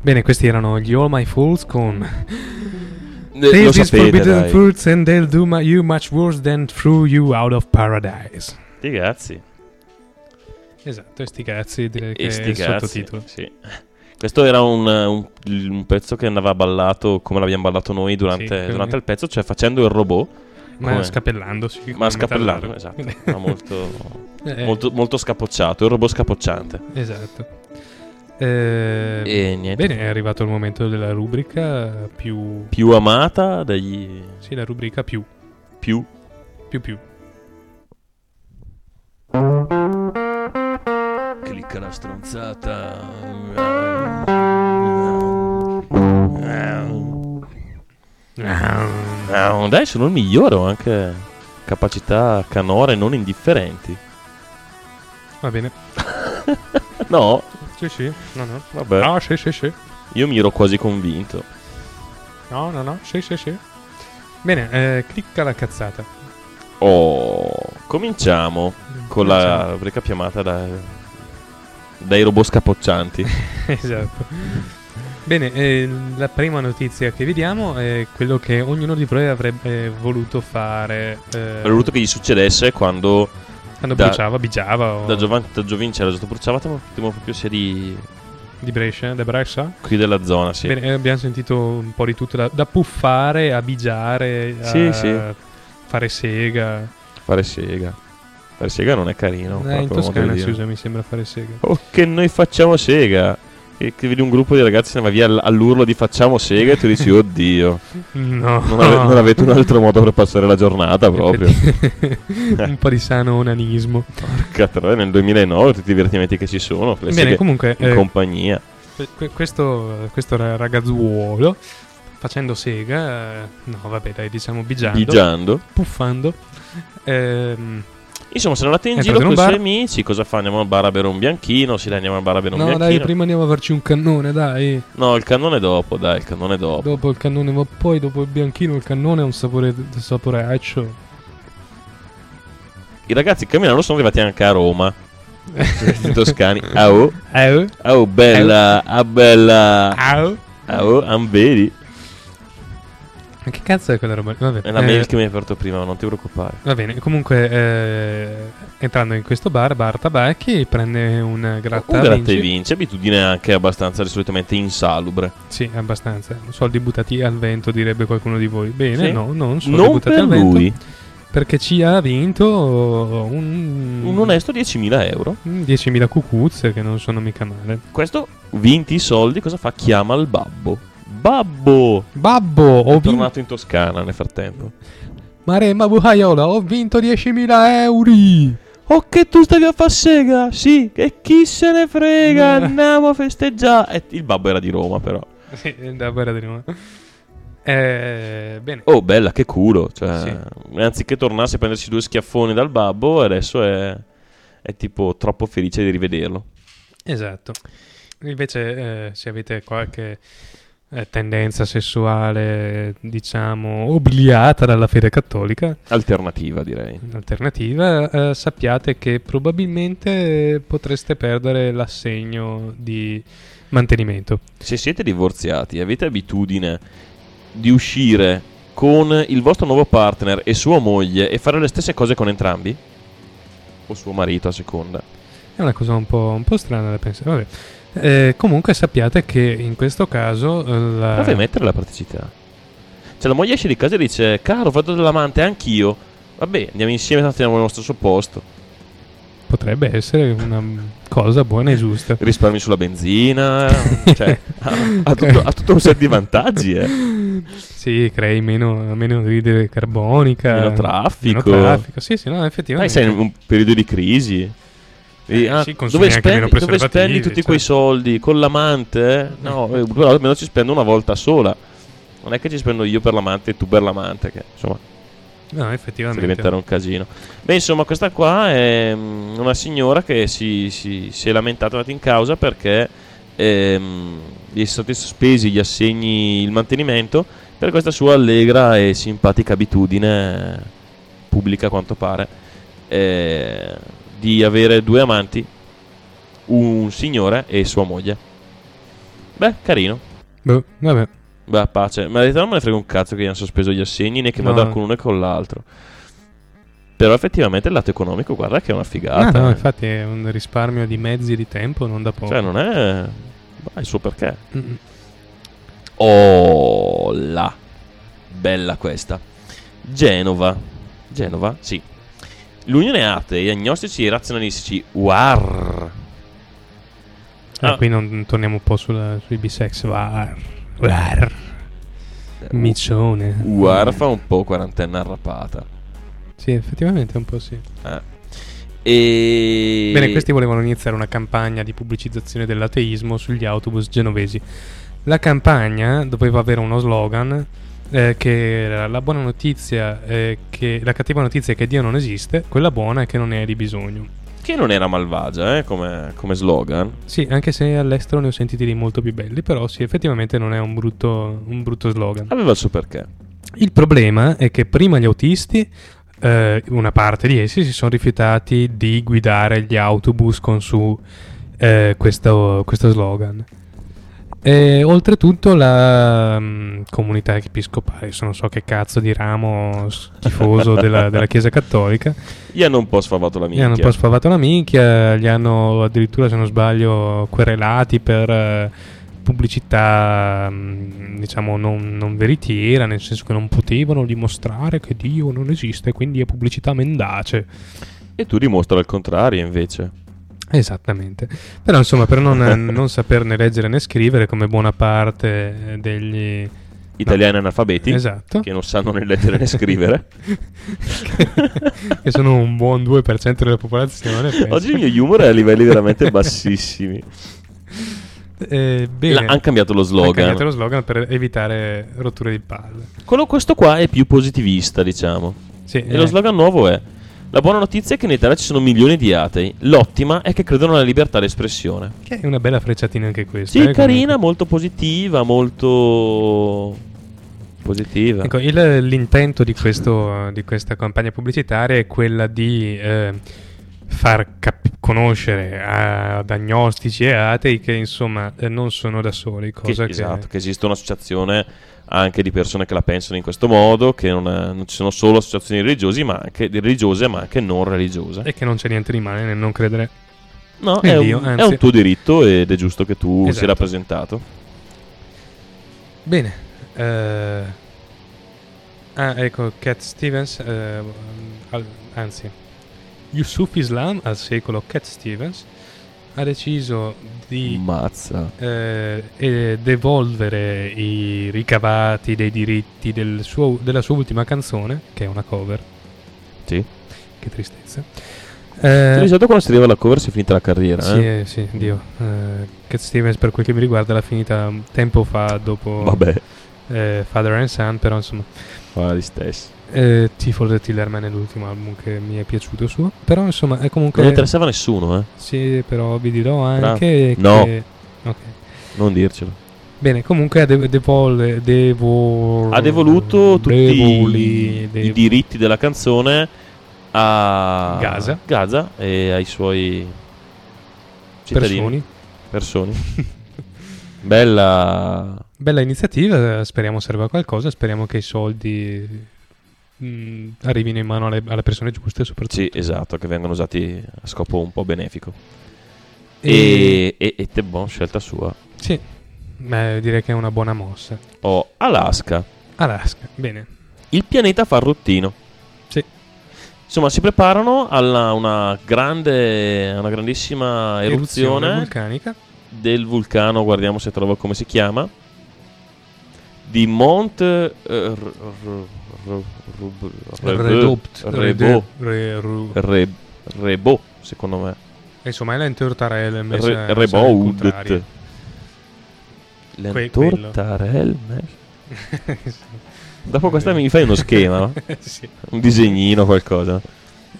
Bene, questi erano gli All My Fools con lo Taste is sapete, forbidden dai. fruits and they'll do my- you much worse than throw you out of paradise. Sti cazzi. Esatto, e sti cazzi direi che E è sti il cazzi. sottotitolo. Sì. Questo era un, un- un pezzo che andava ballato come l'abbiamo ballato noi durante, Sì, durante il pezzo, cioè facendo il robot. Ma come- scappellandosi. come Ma scappellando, esatto. Ma molto, Eh, molto, molto scapocciato, il robot scapocciante. Esatto. Eh, E niente. Bene, è arrivato il momento della rubrica più... Più amata dagli Sì, la rubrica più. più. Più più. Clicca la stronzata. Ah, Dai, sono il migliore, ho anche capacità canore non indifferenti. Va bene. No, Sì, sì. No, no. vabbè, No, sì, sì, sì. io mi ero quasi convinto. No, no, no. Sì, sì, sì. Bene, eh, clicca la cazzata. Oh, cominciamo con la rubrica chiamata da- dai robot scapoccianti. esatto. Bene, eh, la prima notizia che vediamo è quello che ognuno di voi avrebbe voluto fare eh, Avrei voluto che gli succedesse quando quando da- bruciava, bigiava o da, Giovan- da Giovin c'era stato bruciato, ma ultimo proprio sia di di Brescia, da Brescia. qui della zona, sì. Bene, eh, abbiamo sentito un po' di tutto, da, da puffare a bigiare, a Sì, fare sega. Fare sega. Fare sega non è carino. Eh, in Toscana si usa, mi sembra, fare sega. Oh, che noi facciamo sega. E che vedi un gruppo di ragazzi che va via all- all'urlo di facciamo sega e tu dici, oddio, No. non, ave- non avete un altro modo per passare la giornata proprio. un po' di sano onanismo. Porca troia, nel 2009 tutti i divertimenti che ci sono, Bene, comunque, in eh, compagnia. que- que- questo, questo ra- ragazzuolo facendo sega, eh, no, vabbè, dai, diciamo bigiando, Bigiando. puffando. ehm, Insomma, sono andati in È giro con i un suoi amici. Cosa fa? Andiamo al bar a bere un bianchino. Sì, dai, andiamo al bar a bere un no, bianchino. dai, prima andiamo a farci un cannone, dai. No, il cannone dopo, dai, il cannone dopo. Dopo il cannone, ma poi dopo il bianchino il cannone ha un sapore saporeaccio. I ragazzi Milano sono arrivati anche a Roma. I toscani. Eh? ah, oh, bella, ah, bella. Au. Oh, amberi. Ma che cazzo è quella roba? Vabbè. È la eh, mail che mi hai aperto prima, non ti preoccupare. Va bene, comunque eh, entrando in questo bar, bar tabacchi, prende un gratta Un gratta e vinci. vince, abitudine anche abbastanza solitamente insalubre. Sì, abbastanza. Soldi buttati al vento, direbbe qualcuno di voi. Bene, Sì. no, non soldi Non buttati al vento. lui, Perché ci ha vinto un, un onesto 10.000 euro. un 10.000 cucuzze che non sono mica male. Questo, vinti i soldi, cosa fa? Chiama il babbo. Babbo! Babbo, ho È vinto. tornato in Toscana nel frattempo. Maremma Buhaiola, ho vinto 10.000 euro. Oh, che tu stavi a far sega? Sì, e chi se ne frega? Eh. Andiamo a festeggiare. Il babbo era di Roma, però. Sì, da guerra di nuovo. Eh, bene. Oh, bella, che culo. Cioè, Sì. anziché tornarsi a prendersi due schiaffoni dal babbo, adesso è, è tipo troppo felice di rivederlo. Esatto. Invece, eh, se avete qualche tendenza sessuale, diciamo, obliata dalla fede cattolica, Alternativa, direi. alternativa, eh, sappiate che probabilmente potreste perdere l'assegno di mantenimento. Se siete divorziati avete abitudine di uscire con il vostro nuovo partner e sua moglie e fare le stesse cose con entrambi? O suo marito a seconda? È una cosa un po', un po' strana da pensare. Vabbè. Eh, comunque sappiate che in questo caso eh, la- Dove mettere la praticità? Cioè la moglie esce di casa e dice Caro, vado dall'amante anch'io Vabbè, andiamo insieme, tanto andiamo nello stesso posto potrebbe essere una cosa buona e giusta. Risparmi sulla benzina Cioè, ha, ha tutto, ha tutto un set di vantaggi eh. Sì, crei meno, meno anidride carbonica, Meno traffico. meno traffico. Sì, sì, no, Dai, effettivamente. sei in un periodo di crisi Eh, ah, sì, dove, spendi, dove spendi tutti cioè. quei soldi? Con l'amante? eh? No, eh, però almeno ci spendo una volta sola Non è che ci spendo io per l'amante e tu per l'amante Che insomma No, effettivamente. diventare un casino. Beh, insomma, questa qua è mm, una signora che si, si- si è lamentata, è andata in causa perché ehm, gli sono stati sospesi gli assegni, il mantenimento per questa sua allegra e simpatica abitudine, pubblica a quanto pare, eh, di avere due amanti, un signore e sua moglie. Beh, carino. Boh, vabbè. Beh, pace. Ma in realtà non me ne frega un cazzo che gli hanno sospeso gli assegni né che No. vada con uno e con l'altro. Però effettivamente il lato economico, guarda che è una Ah, figata. no, eh. infatti è un risparmio di mezzi e di tempo non da poco. Cioè, non è... Ha il suo perché. Mm. Oh, là. Bella questa. Genova. Genova? Sì. L'Unione Atei, Agnostici e Razionalistici UAR. Ah, Ah. qui non torniamo un po' sulla, sui bisex. Var. Var. Miccione. UAR fa un po' quarantenna arrapata. Sì, effettivamente un po' sì. Eh. E... Bene, questi volevano iniziare una campagna di pubblicizzazione dell'ateismo sugli autobus genovesi. La campagna doveva avere uno slogan eh, che la buona notizia eh, che la cattiva notizia è che Dio non esiste, quella buona è che non ne hai di bisogno. Che non era malvagia, eh, come, come slogan. Sì, anche se all'estero ne ho sentiti di molto più belli, però sì, effettivamente non è un brutto, un brutto slogan. Aveva il suo perché. Il problema è che prima gli autisti, eh, una parte di essi, si sono rifiutati di guidare gli autobus con su eh, questo, questo slogan. E oltretutto la mm, comunità episcopale, non so che cazzo di ramo schifoso della, della Chiesa Cattolica, Gli hanno un po' sfavato la gli hanno minchia. un po' sfavato la minchia, gli hanno addirittura, se non sbaglio, querelati per eh, pubblicità, mm, diciamo, non, non veritiera, nel senso che non potevano dimostrare che Dio non esiste, quindi è pubblicità mendace. E tu dimostra il contrario, invece. Esattamente. Però, insomma, per non, non saperne leggere né scrivere, come buona parte eh, degli... Italiani analfabeti Esatto. che non sanno né leggere né scrivere. che sono un buon 2% della popolazione. penso. Oggi il mio humor è a livelli veramente bassissimi. Eh, bene. La- hanno cambiato lo Hanno slogan. cambiato lo slogan per evitare rotture di palle. Quello, questo qua è più positivista, diciamo. Sì, E lo eh, slogan nuovo è: La buona notizia è che in Italia ci sono milioni di atei. L'ottima è che credono alla libertà d'espressione. Che è una bella frecciatina anche questa. Sì, eh, carina, comunque. molto positiva, molto positiva. Ecco, il- l'intento di, questo, di questa campagna pubblicitaria è quella di eh, far cap- conoscere ad agnostici e atei che insomma eh, non sono da soli, Che, cosa che, esatto, che esiste un'associazione anche di persone che la pensano in questo modo, che non, è- non ci sono solo associazioni religiose, ma anche, religiose, ma anche non religiose. e che non c'è niente di male nel non credere. No, è Dio, un, è un tuo diritto ed è giusto che tu Esatto. sia rappresentato. Bene. eh, ah, ecco, Cat Stevens, al- anzi, Yusuf Islam al secolo Cat Stevens ha deciso di eh, eh, devolvere i ricavati dei diritti del suo- della sua ultima canzone, che è una cover. Sì. Che tristezza. Di Eh, solito quando si arriva alla cover si è finita la carriera. sì, eh? sì, Dio. Eh, Cat Stevens, per quel che mi riguarda, l'ha finita tempo fa dopo Vabbè, eh, Father and Son, però insomma. fa gli stessi. Eh, Tifo the Tillerman è l'ultimo album che mi è piaciuto suo. Però insomma è comunque. Non interessava a nessuno, eh. Sì, però vi dirò anche No. che. Ok. Non dircelo. Bene, comunque de- devo- Ha devoluto tutti devoli- i, i diritti della canzone a Gaza. Gaza e ai suoi cittadini. persone. Persone. Bella. Bella iniziativa, speriamo serva a qualcosa, speriamo che i soldi mh, arrivino in mano alle, alle persone giuste soprattutto. Sì, esatto, che vengono usati a scopo un po' benefico. E- E, e, e te, buon scelta sua. Sì, beh, direi che è una buona mossa. Ho Alaska, Alaska, bene. il pianeta farruttino. Sì. Insomma, si preparano a una grande, una grandissima eruzione, vulcanica. del vulcano, guardiamo se trovo come si chiama, di Mont eh, R- R- Rebo, Rebo, secondo me. Insomma, è l'entortarelle messa Re- al Reboud. L'entortarelle. Dopo questa mi fai uno schema, no? Sì. un disegnino, qualcosa.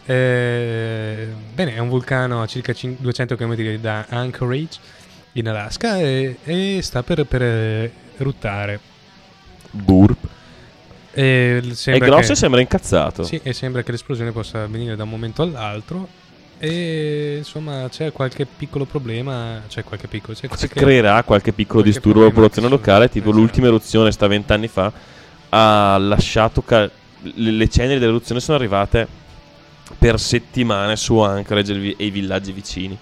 Eh, bene, è un vulcano a circa cin- 200 km da Anchorage in Alaska e, e sta per, per eh, eruttare. Burp. E È grosso che- e sembra incazzato. Sì, e sembra che l'esplosione possa avvenire da un momento all'altro. E insomma, c'è qualche piccolo problema. C'è qualche piccolo. C'è Si qualche, creerà qualche piccolo qualche disturbo alla popolazione locale. Tipo esatto. l'ultima eruzione, sta vent'anni fa, ha lasciato. ca- le, le ceneri dell'eruzione sono arrivate per settimane su Anchorage e i villaggi vicini.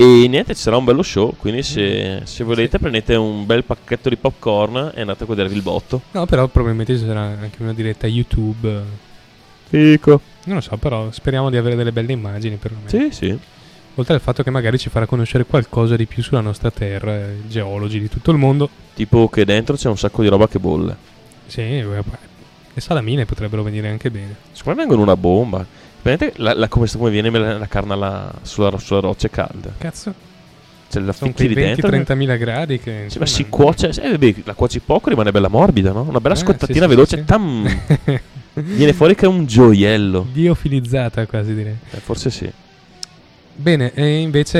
E niente, ci sarà un bello show. Quindi, se, se volete, prendete un bel pacchetto di popcorn e andate a godervi il botto. No, però probabilmente ci sarà anche una diretta YouTube. Fico. Non lo so, però speriamo di avere delle belle immagini perlomeno. Sì, sì. Oltre al fatto che magari ci farà conoscere qualcosa di più sulla nostra terra, eh, geologi di tutto il mondo. Tipo che dentro c'è un sacco di roba che bolle. Sì, eh, le salamine potrebbero venire anche bene. Secondo me vengono una bomba. Vedete la, la- come, come viene la, carne alla- sulla, sulla roccia calda? Cazzo, Cioè la sono quei lì dentro. 20-30 mila gradi che... Insomma, si cuoce. eh, beh, la cuoci poco, rimane bella morbida, no? Una bella Eh, scottatina sì, veloce. sì, sì. tam! viene fuori che è un gioiello. Liofilizzata quasi direi. Eh, forse sì. Bene, e invece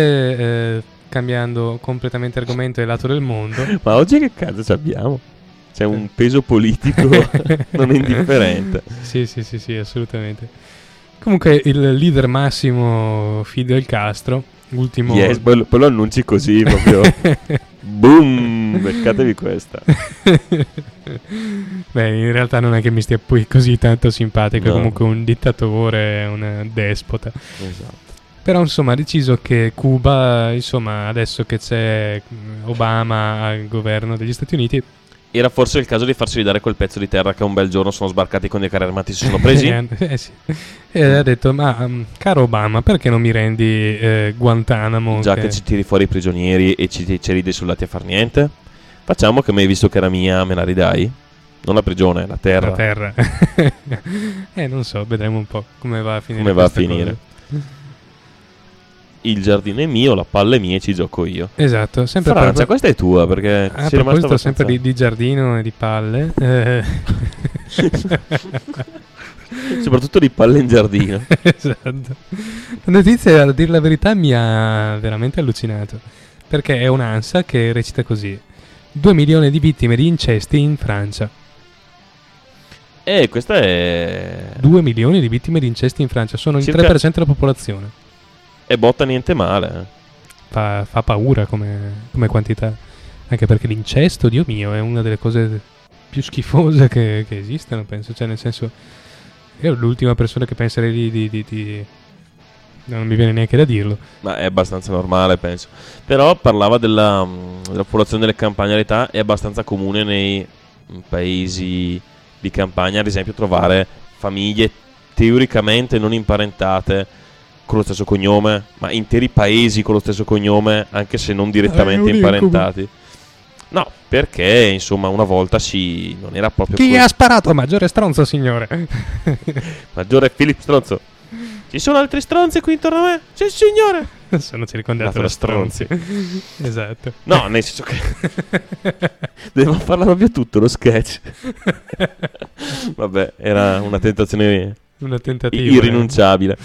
eh, cambiando completamente argomento e lato del mondo, Ma oggi che cazzo ci abbiamo? C'è un peso politico non indifferente. sì, sì, sì, sì, assolutamente. Comunque il leader massimo Fidel Castro, ultimo... Yes, poi, lo- poi lo annunci così proprio. Boom! Beccatevi questa. Beh, in realtà non è che mi stia poi così tanto simpatico, è No. comunque un dittatore, un despota. Esatto. Però insomma ha deciso che Cuba, insomma adesso che c'è Obama al governo degli Stati Uniti, Era forse il caso di farsi ridare quel pezzo di terra che un bel giorno sono sbarcati con dei carri armati si sono presi. eh, sì. e ha detto ma mm, caro Obama perché non mi rendi eh, Guantanamo? Già che ci tiri fuori i prigionieri e ci, ci ridi sullati a far niente. Facciamo che mi hai visto che era mia, me la ridai? Non la prigione, la terra. La terra. eh non so, vedremo un po' come va a finire. Come va a finire. cosa. Il giardino è mio, la palla è mia e ci gioco io. Esatto, sempre Francia, per- questa è tua perché A sei rimasto sempre di, di giardino e di palle, eh, Soprattutto di palle in giardino. esatto. La notizia, a dire la verità, mi ha veramente allucinato. Perché è un'ANSA che recita così: 2 milioni di vittime di incesti in Francia. E questa è... 2 milioni di vittime di incesti in Francia, sono il Circa- 3% della popolazione. È botta niente male. eh. Fa, fa paura come, come quantità. Anche perché l'incesto, Dio mio, è una delle cose più schifose che, che esistano, penso. Cioè, nel senso, io l'ultima persona che penserei di... di- di- di- non mi viene neanche da dirlo. Ma è abbastanza normale, penso. Però parlava della, mm, della popolazione delle campagne. In realtà è abbastanza comune nei mm, paesi di campagna, ad esempio, trovare famiglie teoricamente non imparentate con lo stesso cognome, ma interi paesi con lo stesso cognome, anche se non direttamente incubo. imparentati. No, perché insomma una volta si non era proprio Chi così. ha sparato? Maggiore stronzo, signore. Maggiore Filippo Stronzo. Ci sono altri stronzi qui intorno a me? Sì, signore. Sono circondato Dato da da stronzi. esatto. No, nel senso che devo farla proprio tutto lo sketch. Vabbè, era una tentazione Una tentativa. irrinunciabile.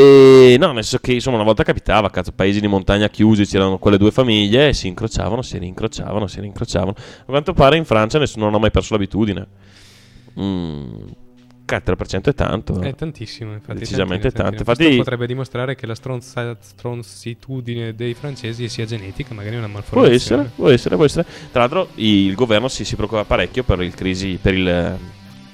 E no, nel senso che insomma una volta capitava, cazzo, paesi di montagna chiusi, c'erano quelle due famiglie e si incrociavano, si rincrociavano, si rincrociavano. A quanto pare in Francia nessuno non ha mai perso l'abitudine. Mm, 4% è tanto. È tantissimo, infatti. Decisamente tantino, tanto. tantino. Questo Infatti- potrebbe dimostrare che la stronza- stronzitudine dei francesi sia genetica, magari una Può malformazione. essere, può essere, può essere. Tra l'altro il governo si, si preoccupa parecchio per il crisi, per il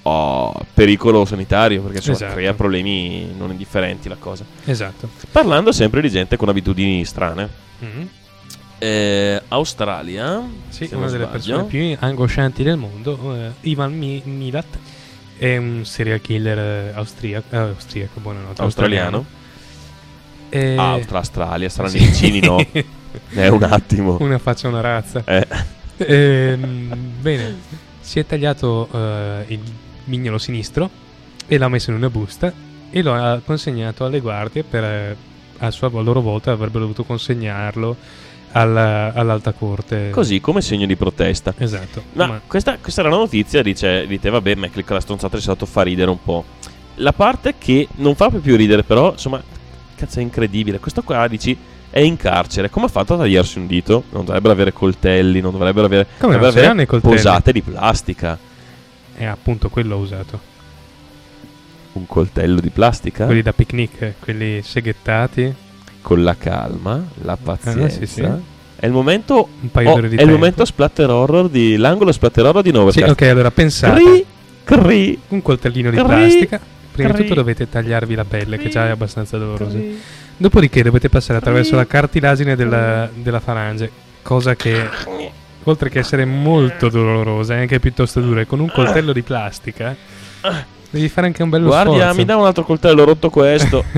oh, pericolo sanitario, perché insomma, Esatto. crea problemi non indifferenti la cosa. Esatto. Parlando sempre di gente con abitudini strane. Mhm. Eh, Australia, Sì, una delle sbaglio. persone più angoscianti del mondo, eh, Ivan Mi- Milat, è un serial killer eh, austriaco, eh, austriaco buonanotte, Australiano? E- Ah, Austra- Australia, saranno Sì. vicini, no? È un attimo. Una faccia, una razza. Eh, Ehm, bene, si è tagliato eh, il mignolo sinistro e l'ha messo in una busta e lo ha consegnato alle guardie per eh, a sua a loro volta avrebbero dovuto consegnarlo alla- all'alta corte. così, come segno di protesta. Esatto. Ma, Ma- questa, questa era una notizia, dice, dite, vabbè, ma clicca la stronzata risalto fa ridere un po'. La parte che non fa più ridere, però, insomma, cazzo è incredibile. Questo qua, dici, è in carcere. Come ha fatto a tagliarsi un dito? Non dovrebbero avere coltelli, non dovrebbero avere, Come dovrebbero avere posate di plastica. È appunto quello usato. Un coltello di plastica? Quelli da picnic, eh, quelli seghettati. Con la calma, la pazienza. Ah, sì, sì. È il momento... Un paio oh, d'ore di è il tempo. momento splatter horror di... L'angolo splatter horror di Sì, Novercast. ok, allora pensate. Cri, cri, Un coltellino di Cri, plastica. Prima di tutto dovete tagliarvi la pelle, che già è abbastanza dolorosa. cri. Dopodiché dovete passare attraverso la cartilagine della, della falange, cosa che oltre che essere molto dolorosa è anche piuttosto dura. E con un coltello di plastica devi fare anche un bello Guardia, sforzo. mi dà un altro coltello, ho rotto questo.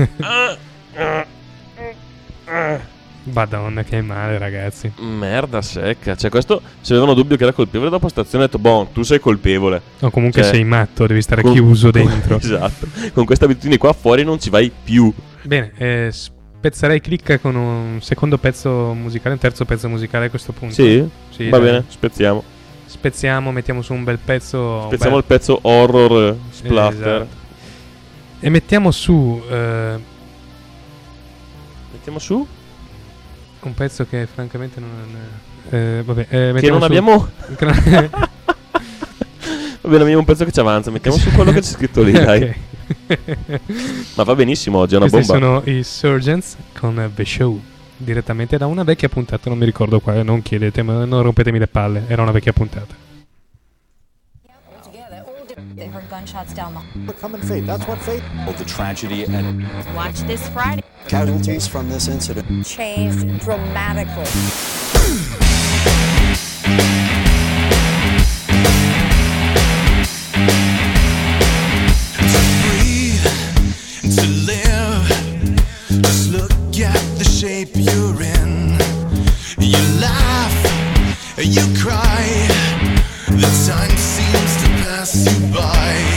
Madonna, che male, ragazzi. Merda secca. Cioè, questo se avevano dubbio che era colpevole dopo stazione ha detto, boh, tu sei colpevole. O comunque Cioè, sei matto, devi stare Con- chiuso con- dentro. esatto. Con questa abitudine qua fuori non ci vai più. Bene, eh, spezzerei clicca con un secondo pezzo musicale, un terzo pezzo musicale a questo punto. Sì? Sì, Va dai. bene, spezziamo. Spezziamo, mettiamo su un bel pezzo. Spezziamo beh, il pezzo horror splatter. Esatto. E mettiamo su eh, Mettiamo su. un pezzo che francamente non. Eh, vabbè, eh, Che non su- abbiamo. Va bene, abbiamo un pezzo che ci avanza. Mettiamo su quello che c'è scritto lì, dai. Ma va benissimo oggi, è una Questi bomba. sono i Surgeons con The Show. Direttamente da una vecchia puntata, non mi ricordo quale, non chiedete, ma non rompetemi le palle, era una vecchia puntata. They heard gunshots down the Come and fate. That's what fate. Oh, the tragedy and Watch this Friday. Casualties from this incident. changed dramatically. To live. Just look at the shape you're in. You laugh, you cry. The time seems to pass you by.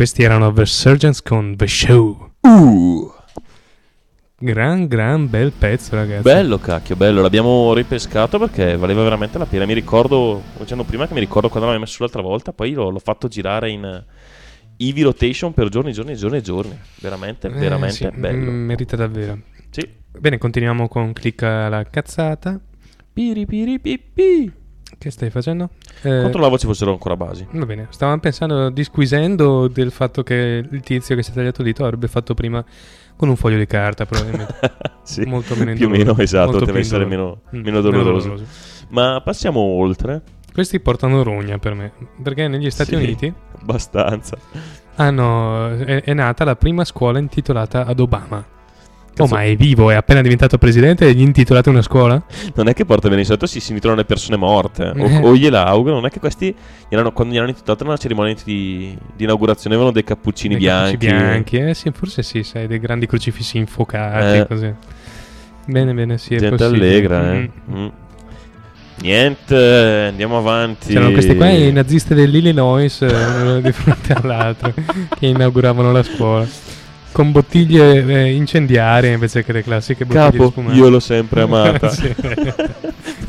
Questi erano The Surgeons con The Show. Uh, Gran, gran bel pezzo, ragazzi. bello cacchio, bello. L'abbiamo ripescato perché valeva veramente la pena. Mi ricordo, dicendo prima, che mi ricordo quando l'avevamo messo l'altra volta. Poi l'ho, l'ho fatto girare in eh, EV Rotation per giorni, giorni, giorni e giorni. Veramente, Eh, veramente sì, bello. mm, merita davvero. Sì. Bene, continuiamo con Clicca la cazzata. Piri piri pi pi. Che stai facendo? Eh, Controllavo ci fossero ancora basi. Va bene, stavamo pensando, disquisendo del fatto che il tizio che si è tagliato il dito avrebbe fatto prima con un foglio di carta, probabilmente. Sì, molto meno più o meno, esatto, deve essere indolore. meno, Mm, meno doloroso. doloroso. Ma passiamo oltre. Questi portano rogna per me, perché negli Stati Sì, Uniti Abbastanza. hanno, è, è nata la prima scuola intitolata ad Obama. Oh, ma è vivo, è appena diventato presidente e gli intitolate una scuola? Non è che porta bene, di solito si, si ritrovano le persone morte o, Eh. o gliela augurano. Non è che questi, quando gli hanno intitolato una cerimonia di, di inaugurazione, avevano dei cappuccini Dei bianchi. bianchi, eh sì, forse sì, sai, dei grandi crocifissi infuocati, Eh. così. Bene, bene, sì, è Gente possibile. allegra, eh. Mm. Mm. Niente, andiamo avanti. C'erano questi qua i nazisti dell'Illinois, eh, uno di fronte all'altro, che inauguravano la scuola. Con bottiglie eh, incendiarie invece che le classiche bottiglie di Capo, spumante. io l'ho sempre amata. Sì.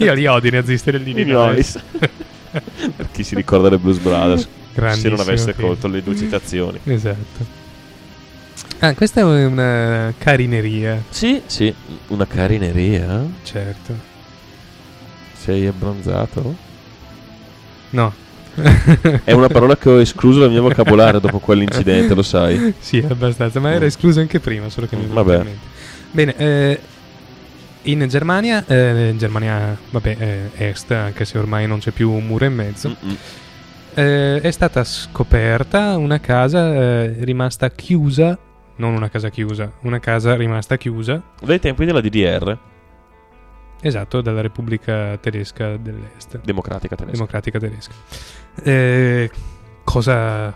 Io li odio i nazisti dell'Illinois. Illinois. per chi si ricorda le Blues Brothers, se non avesse film. colto le due citazioni. Esatto. Ah, questa è una carineria. Sì, sì, una carineria. Certo. Sei abbronzato? No. È una parola che ho escluso dal mio vocabolario dopo quell'incidente, lo sai. Sì, abbastanza, ma era escluso anche prima, solo che mi Vabbè. in. Bene, eh, in Germania, eh, in Germania, vabbè, eh, est, anche se ormai non c'è più un muro e mezzo, Mm-mm. eh, è stata scoperta una casa eh, rimasta chiusa, non una casa chiusa, una casa rimasta chiusa, Dai tempi della DDR, esatto, dalla Repubblica Tedesca dell'Est, democratica tedesca. democratica tedesca. Eh, cosa...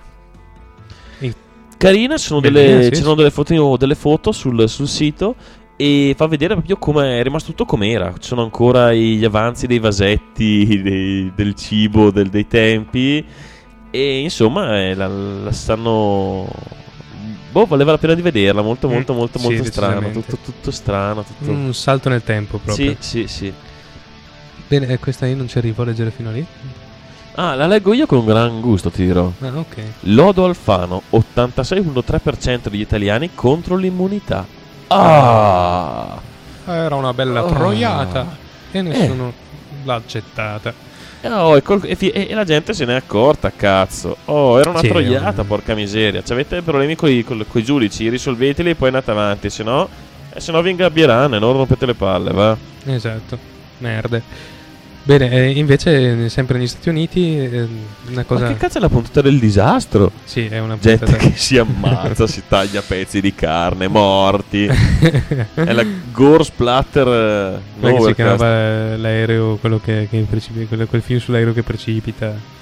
Carina, ci sono delle, sì, ci sono delle foto, delle foto sul, sul sito e fa vedere proprio come è rimasto tutto com'era. Ci sono ancora gli avanzi dei vasetti, dei- del cibo, del- dei tempi e insomma eh, la, la stanno... Boh, valeva la pena di vederla, molto Mm, molto molto sì, molto strano, tutto, tutto strano, tutto... Un salto nel tempo proprio. Sì, sì, sì. Bene, eh, questa io non ci arrivo a leggere fino a lì. Ah, la leggo io con gran gusto, ti dirò. Ah, ok. Lodo Alfano, 86,3% degli italiani contro l'immunità. Ah! Era una bella Oh. troiata e nessuno l'ha accettata. Oh, e, col- e fi- e- la gente se n'è accorta, cazzo. Oh, era una Sì, troiata, eh. porca miseria. Ci avete problemi con i giudici, risolveteli e poi andate avanti, se no, eh, se no vi ingabbieranno e non rompete le palle, va. Esatto. Merde. Bene, eh, invece, sempre negli Stati Uniti, eh, una cosa. Ma che cazzo è la puntata del disastro? Sì, è una Gente puntata- che si ammazza, si taglia pezzi di carne, morti. è la gore splatter. eh, Come si chiamava eh, l'aereo, quello che, che quello- quel film sull'aereo che precipita.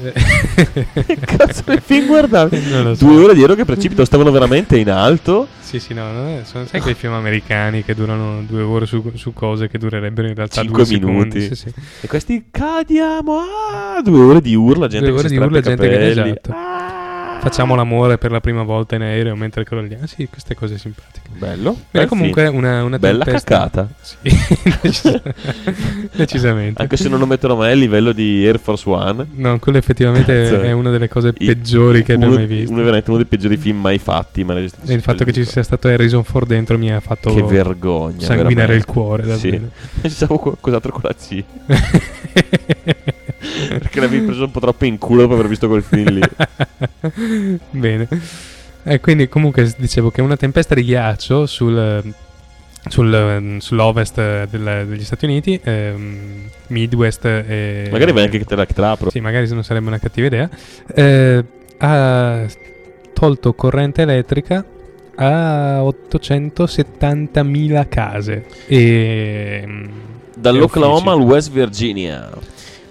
Che cazzo di film guardavi? Non lo so. Due ore di aereo che precipitano, stavano veramente in alto. Sì, sì, no, no, sono, sai quei film americani che durano due ore su, su cose che durerebbero in realtà 5 due minuti. secondi. Sì, sì. E questi cadiamo. Ah, due ore di urla, gente Due che ore si di urla, gente che esatto. Facciamo l'amore per la prima volta in aereo mentre crolliamo. Sì, queste cose simpatiche. Bello. Beh, comunque una, una Bella tempesta- cacata. Sì, decis- decisamente. Anche se non lo mettono mai a livello di Air Force One. No, quello effettivamente Cazzo. è una delle cose I- peggiori che uno, abbia mai visto. Uno, veramente uno dei peggiori film mai fatti. Ma il fatto che ci sia stato Harrison Ford dentro mi ha fatto Che vergogna. sanguinare il veramente. cuore. Sì. Davvero. Pensavo qualcos'altro con la C. Perché l'avevi preso un po' troppo in culo dopo aver visto quel film lì. Bene. E quindi comunque dicevo che una tempesta di ghiaccio sul, sul, ehm, sull'ovest eh, del- degli Stati Uniti, ehm, Midwest e... Magari vai anche che te la, che te la apro. Sì, magari se non sarebbe una cattiva idea. eh, ha tolto corrente elettrica a 870.000 case. E... mm, Dall'Oklahoma al. West Virginia.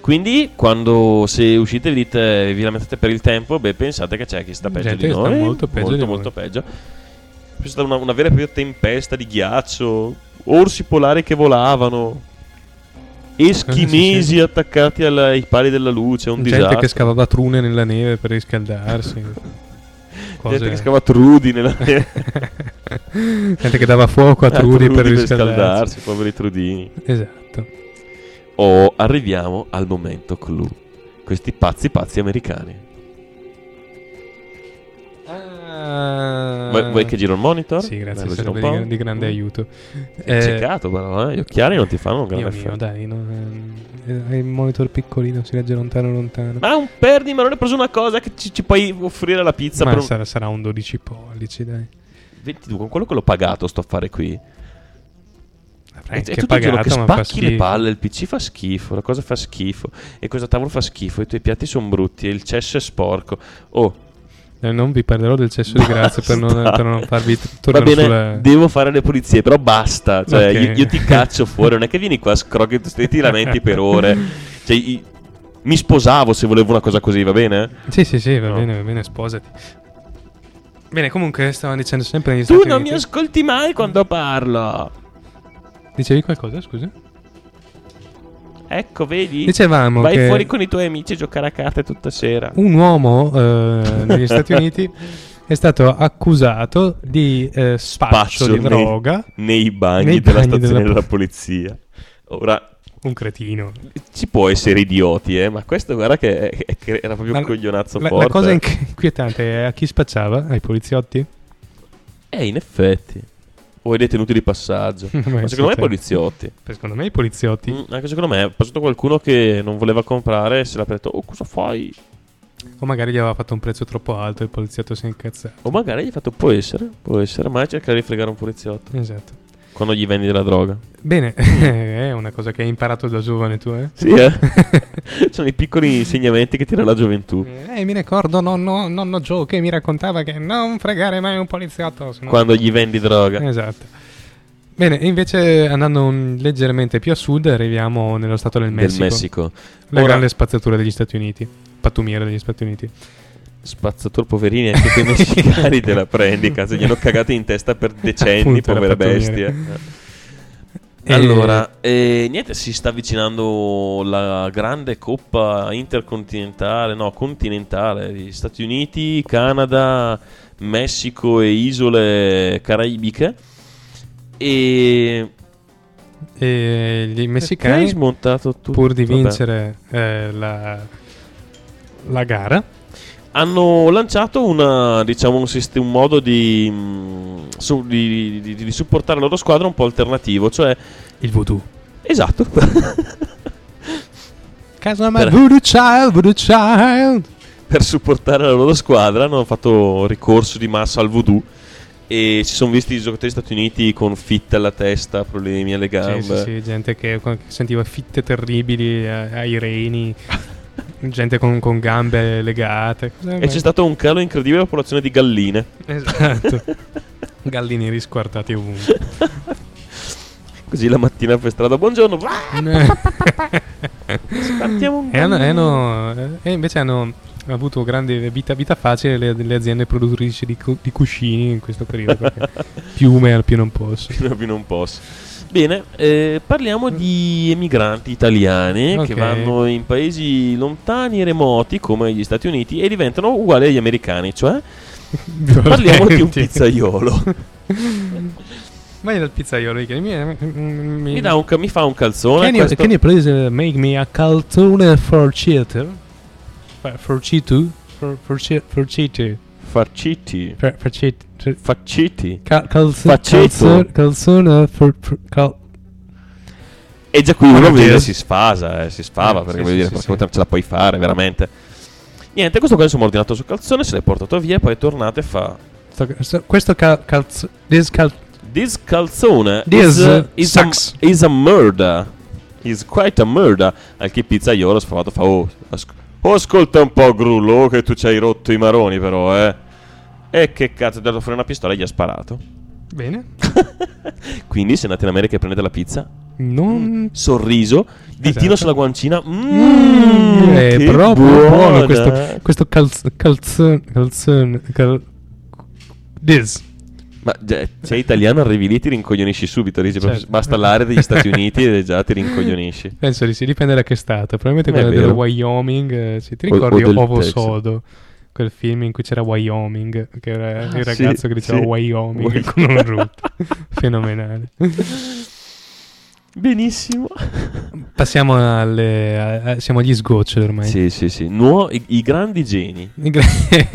Quindi quando se uscite dite vi lamentate per il tempo, beh pensate che c'è chi sta peggio Gente di noi, molto peggio molto, molto peggio. C'è stata una, una vera e propria tempesta di ghiaccio, orsi polari che volavano, eschimesi attaccati alla- ai pali della luce, un Gente disastro. che scavava trune nella neve per riscaldarsi. Gente che scava trudi nella neve. Gente che dava fuoco a Ah, trudi per riscaldarsi. riscaldarsi, poveri trudini. Esatto. O arriviamo al momento clou. Questi pazzi pazzi americani. Vuoi, vuoi che giro il monitor? Ah. Sì, grazie, gira sarebbe di, di grande aiuto. È ceccato però, eh. Gli occhiali non ti fanno un grande Dio mio, effetto. dai, non, eh, il monitor piccolino, si legge lontano lontano. Ma un perdi, ma non hai preso una cosa che ci, ci puoi offrire alla pizza Ma per un... sarà, sarà un 12 pollici, dai. 22, con quello che l'ho pagato sto affare qui. E- e anche tutto il pagato, che spacchi le palle, il PC fa schifo, la cosa fa schifo, e questo tavolo fa schifo, i tuoi piatti sono brutti, e il cesso è sporco. Oh, Eh, non vi parlerò del cesso di grazia per non, Basta. per non farvi t- Va tornare bene, sulla... devo fare le pulizie, però basta. Cioè, Ok. io, io ti caccio fuori. Non è che vieni qua, scroghi e ti lamenti per ore. Cioè, i- mi sposavo se volevo una cosa così, va bene? Sì, sì, sì, va No. bene, va bene, sposati. Bene, comunque stavano dicendo sempre negli Tu Stati non mi Uniti. ascolti mai quando parlo. Dicevi qualcosa, scusa? Ecco, vedi? Dicevamo Vai che- fuori con i tuoi amici a giocare a carte tutta sera. Un uomo eh, negli Stati Uniti è stato accusato di eh, spaccio, di nei- droga. nei bagni nei della bagni stazione della- della polizia. Ora, Un cretino. ci può essere idioti, eh, ma questo guarda che, è- che era proprio Ma un coglionazzo La, forte. la cosa inquietante è a chi spacciava? Ai poliziotti? Eh, in effetti. O ai detenuti di passaggio. Ma Ma secondo me sì, poliziotti. Secondo me i poliziotti. Mm, anche secondo me è passato qualcuno che non voleva comprare e se l'ha detto, oh cosa fai? O magari gli aveva fatto un prezzo troppo alto e il poliziotto si è incazzato. O magari gli ha fatto, può essere, può essere, ma cercare di fregare un poliziotto. Esatto. Quando gli vendi della droga. Bene, è una cosa che hai imparato da giovane tu, eh? Sì, eh? Sono i piccoli insegnamenti che tira la gioventù. Eh, mi ricordo nonno, nonno Joe che mi raccontava che non fregare mai un poliziotto. sennò- Quando gli vendi droga. Esatto. Bene, invece andando leggermente più a sud arriviamo nello stato del Del Messico. Messico. La Ora- grande spazzatura degli Stati Uniti. Pattumiera degli Stati Uniti. Spazzator poverini, anche quei messicani te la prendi, cazzo, gli hanno cagato in testa per decenni, Appunto, pattumiera. bestie. E- Allora, eh, niente, si sta avvicinando la grande coppa intercontinentale, no, continentale Stati Uniti, Canada, Messico e isole caraibiche. E E hai messicani, pur di vincere eh, la, la gara, hanno lanciato una, diciamo, un, sist- un modo di, mm, su- di, di- di supportare la loro squadra un po' alternativo, cioè il voodoo. Esatto. Casa Per- voodoo child, voodoo child. per supportare la loro squadra hanno fatto ricorso di massa al voodoo e si sono visti i giocatori Stati Uniti con fitte alla testa, problemi alle gambe. Sì, sì, sì, gente che, sentiva fitte terribili a- ai reni, gente con, con gambe legate. Cos'è? E c'è stato un calo incredibile della popolazione di galline. Esatto. Gallini risquartati ovunque. Così la mattina per strada, buongiorno. Spartiamo un e, hanno- e hanno- e invece hanno avuto grande vita, vita facile le, le aziende produttrici di, cu- di cuscini in questo periodo. piume al più non posso. Più non posso. Bene, eh, parliamo di emigranti italiani Ok. che vanno in paesi lontani e remoti come gli Stati Uniti e diventano uguali agli americani, cioè parliamo di un Violenti. pizzaiolo. Vai dal pizzaiolo che mi, mi, Mi, un mi fa un calzone. Can you, can you please uh, make me a calzone for cheater? For, for cheatu? For, for, chi- for cheatu? Farciti. For, for cheat. Facciti. Cal, calzo, Faccetto. calzo, calzone for, for cal, E già qui uno vede sì. si sfasa, eh, si sfava Eh, perché sì, vuol sì, dire sì, perché sì. ce la puoi fare veramente. Niente, questo qua insomma ha ordinato sul calzone, se l'è portato via, poi è tornato e fa sto- sto- questo cal, calzo, this cal, This calzone This, is, uh, is, a, sucks. is a murder. Is quite a murder. Al che il pizzaiolo sfavato fa oh, asc- oh, ascolta un po' Grullo che tu ci hai rotto i maroni però eh. E che cazzo, ha dato fuori una pistola e gli ha sparato. Bene. Quindi se andate in America e prendete la pizza, Non... Sorriso, ditino Esatto. sulla guancina. Mm, Mmm, è che proprio buona. buono questo, questo calz, calzone, calzone, cal... This. Ma già, sei italiano, arrivi lì ti rincoglionisci subito. dici Certo. Basta l'area degli Stati Uniti e già ti rincoglionisci. Penso di sì, dipende da che stato. Probabilmente quello del. Wyoming. eh, sì, ti O- o ricordi del Ovo Texas. Sodo? Quel film in cui c'era Wyoming, che era il Ah, sì, ragazzo che diceva sì. Wyoming Wy- con un root. Fenomenale. Benissimo. Passiamo alle. a- a- siamo agli sgoccioli ormai. Sì, sì, sì. Nuo- i, i grandi geni. I gra-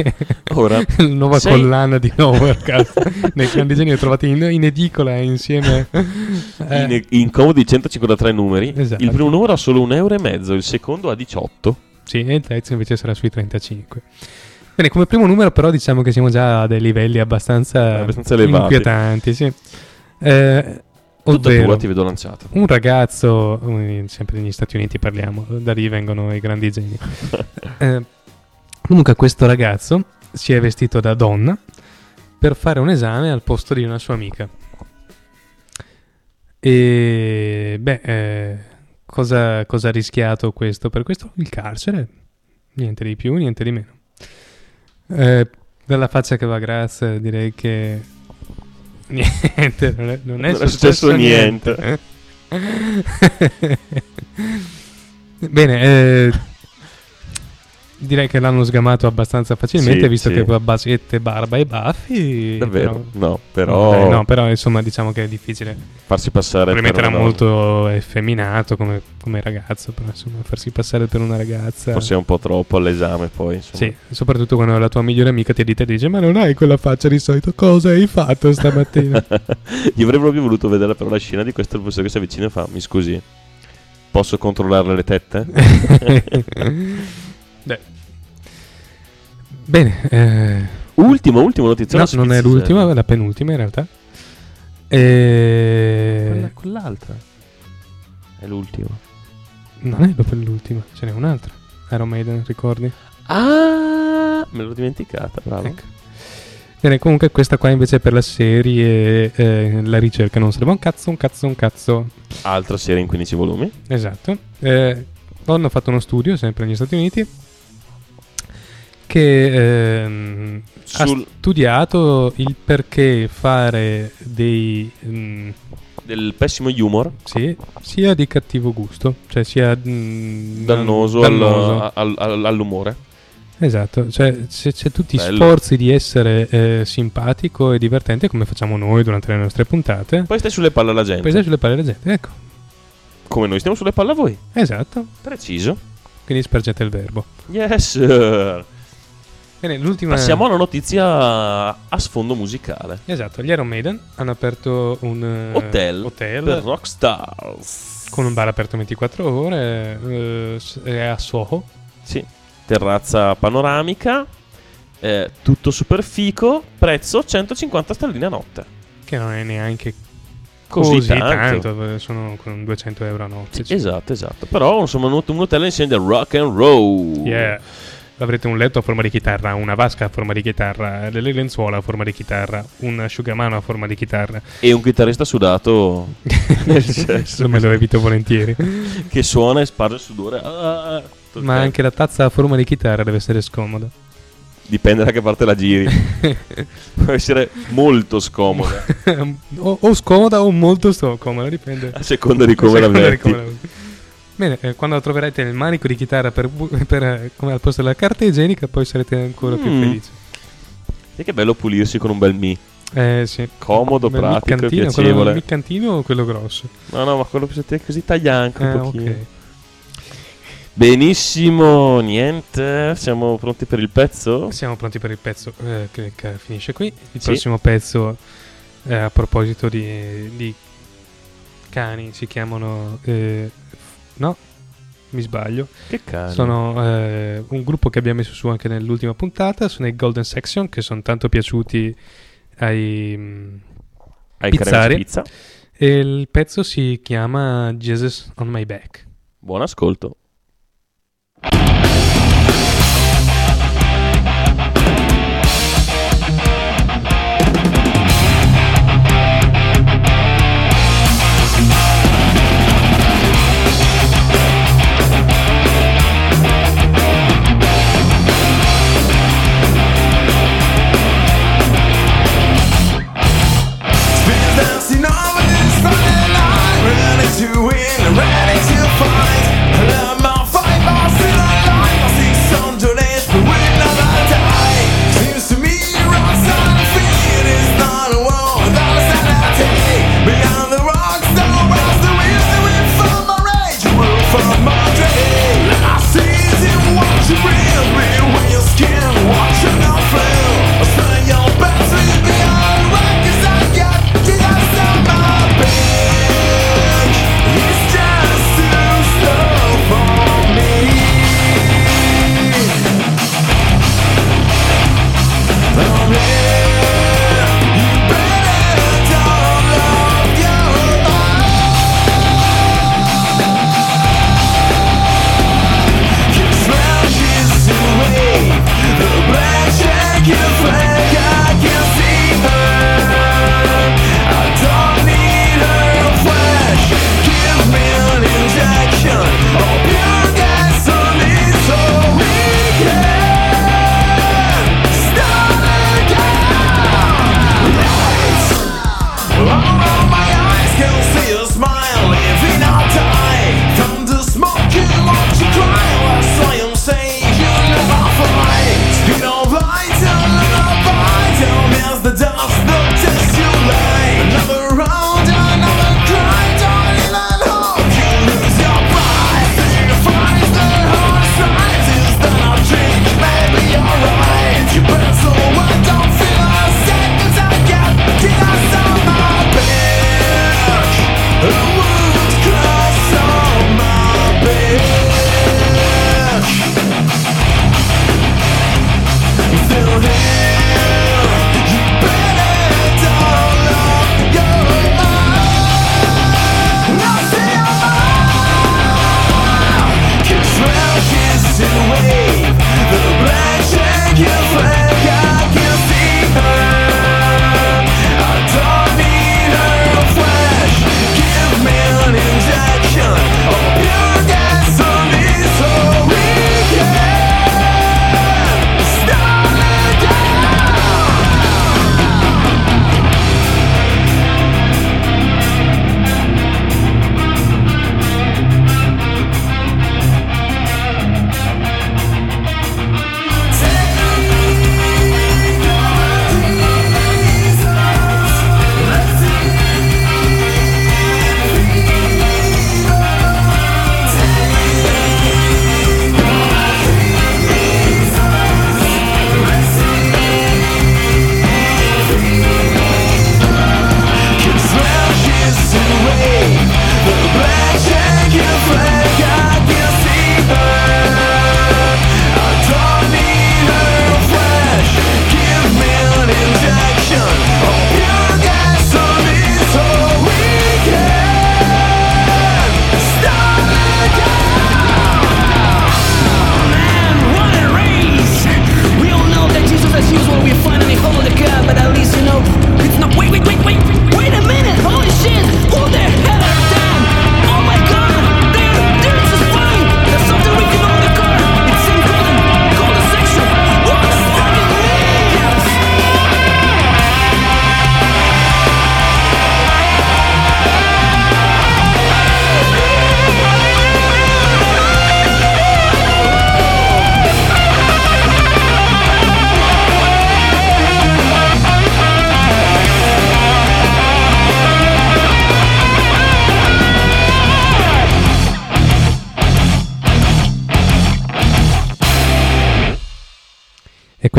Ora, La nuova sei- collana di Overcast nei grandi geni li ho trovati in, in edicola insieme eh, In, in comodi 153 numeri. Esatto. Il primo numero ha solo un euro e mezzo, il secondo ha 18. Sì, e il terzo invece sarà sui 35. Bene, come primo numero però diciamo che siamo già a dei livelli abbastanza, Abbastanza elevati. inquietanti, sì. Eh, Tutta ovvero, tua ti vedo lanciato. un ragazzo, eh, sempre negli Stati Uniti parliamo, da lì vengono i grandi geni. Eh, comunque questo ragazzo si è vestito da donna per fare un esame al posto di una sua amica. E beh, eh, cosa, cosa ha rischiato questo? Per questo il carcere, niente di più, niente di meno. Eh, dalla faccia che va Graz direi che niente, non è, non è Non successo, successo niente. Bene, eh, direi che l'hanno sgamato abbastanza facilmente, Sì, visto sì. che basette, barba e baffi. Davvero? però- No, però Ok, no, però insomma diciamo che è difficile. farsi passare Probabilmente per era una- molto effeminato come, come ragazzo, però insomma farsi passare per una ragazza... Forse è un po' troppo all'esame poi. Insomma. Sì, soprattutto quando la tua migliore amica ti dite e dice ma non hai quella faccia di solito, cosa hai fatto stamattina? Io avrei proprio voluto vedere però la scena di questo professore che si avvicina e fa: Mi scusi, posso controllarle le tette? Beh. Bene, eh, ultimo, ultimo notizia. no, non è l'ultima, è la penultima in realtà. E... Quella, quell'altra. È l'ultima. Non è proprio l'ultima, ce n'è un'altra. Iron Maiden, ricordi? Ah, me l'ho dimenticata, bravo. Ecco. Bene, comunque questa qua invece è per la serie eh, La ricerca non serve a un cazzo, un cazzo, un cazzo. Altra serie in 15 volumi. Esatto. Eh, hanno fatto uno studio, sempre negli Stati Uniti, che ehm, Sul- ha studiato il perché fare dei... mm, Del pessimo humor. sì, sia di cattivo gusto, cioè sia... mm, Dannoso, dannoso. al- al- al- all'umore. Esatto, cioè se c'è tutti Bello. sforzi di essere eh, simpatico e divertente come facciamo noi durante le nostre puntate, Poi stai sulle palle alla gente. poi stai sulle palle della gente, ecco, Come noi stiamo sulle palle a voi. esatto, Preciso. quindi spargete il verbo. Yes. sir. Bene, l'ultima... Passiamo alla notizia a sfondo musicale. Esatto, gli Iron Maiden hanno aperto un eh, Hotel, hotel per Rockstars. con un bar aperto 24 ore, eh, è a Soho, Sì. Terrazza panoramica. eh, tutto super fico. Prezzo 150 sterline a notte. che non è neanche Così, così, tanto. tanto, eh, sono con 200 euro a notte. Esatto, esatto. Però insomma un, un hotel insieme del rock and roll. Yeah. Avrete un letto a forma di chitarra, una vasca a forma di chitarra, delle lenzuola a forma di chitarra, un asciugamano a forma di chitarra. E un chitarrista sudato nel sesso, Lo me lo evito volentieri. che suona e sparge il sudore. Ah, tutto Ma il anche la tazza a forma di chitarra deve essere scomoda. Dipende da che parte la giri. Può essere molto scomoda. o, o scomoda o molto scomoda, dipende. A seconda di come la seconda di metti. come la metti. Bene, eh, quando troverete nel manico di chitarra per, per, eh, come al posto della carta igienica, poi sarete ancora più Mm. felici. E che bello pulirsi con un bel mi. Eh sì. Comodo, Beh, il pratico miccantino, piacevole. Quello, il miccantino o quello grosso? No, no, ma quello più te così taglia anche un Eh, pochino. ok. Benissimo, niente. Siamo pronti per il pezzo? Siamo pronti per il pezzo eh, che, che finisce qui. Il Sì. prossimo pezzo, eh, a proposito di, di cani, si chiamano... eh, no, mi sbaglio. Che cani? Sono eh, un gruppo che abbiamo messo su anche nell'ultima puntata. Sono i Golden Section, che sono tanto piaciuti ai, mm, Ai pizzari. Pizza. E il pezzo si chiama Jesus on My Back. Buon ascolto.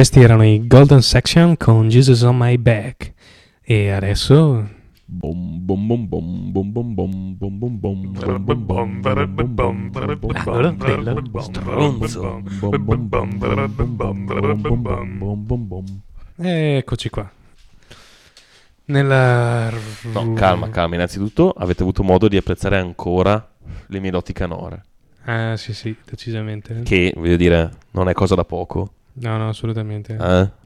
Questi erano i Golden Section con Jesus on My Back. E adesso Stronzo. Eccoci qua. Nella... No, calma, calma. Innanzitutto avete avuto modo di apprezzare ancora le mie doti canore. Ah, sì, sì, decisamente. Che, voglio dire, non è cosa da poco. No, no, assolutamente. Eh?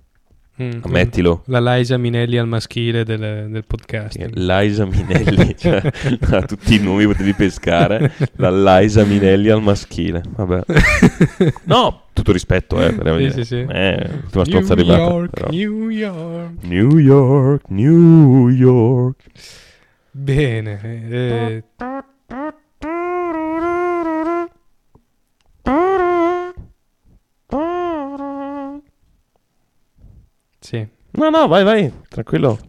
Mm, Ammettilo. La Liza Minelli al maschile del, del podcast. Liza Minelli, cioè, a tutti i nomi potevi pescare. La Liza Minelli al maschile. Vabbè. No, tutto rispetto, eh. per Sì, sì, sì. Eh, New stronza arrivata. York, però. New York. New York, New York. Bene. eh, Sì. No, no, vai, vai, tranquillo.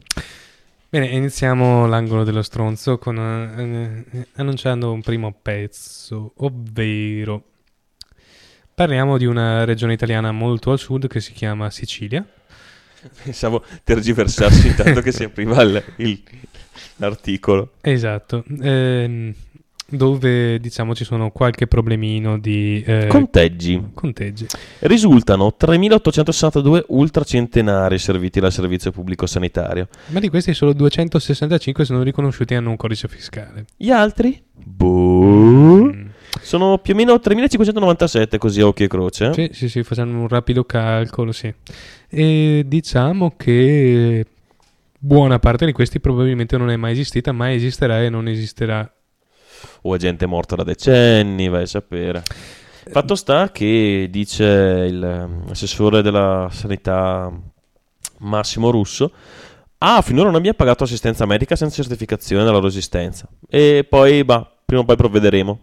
Bene, iniziamo l'angolo dello stronzo con, eh, eh, annunciando un primo pezzo, ovvero parliamo di una regione italiana molto al sud che si chiama Sicilia. Pensavo tergiversarsi intanto che si apriva l'articolo. Esatto, ehm, dove diciamo ci sono qualche problemino di eh, Conteggi. conteggi. Risultano 3.862 ultracentenari serviti dal servizio pubblico sanitario. Ma di questi solo 265 sono riconosciuti e hanno un codice fiscale. Gli altri? Boh. Sono più o meno 3597 così a occhio e croce. eh? Sì, sì, sì, facciamo un rapido calcolo, sì. E diciamo che buona parte di questi probabilmente non è mai esistita, mai esisterà e non esisterà. O è gente morta da decenni, vai a sapere. Fatto sta che dice il, ehm, assessore della sanità Massimo Russo. Ah, finora non abbiamo pagato assistenza medica senza certificazione della loro esistenza. E poi, bah, prima o poi provvederemo.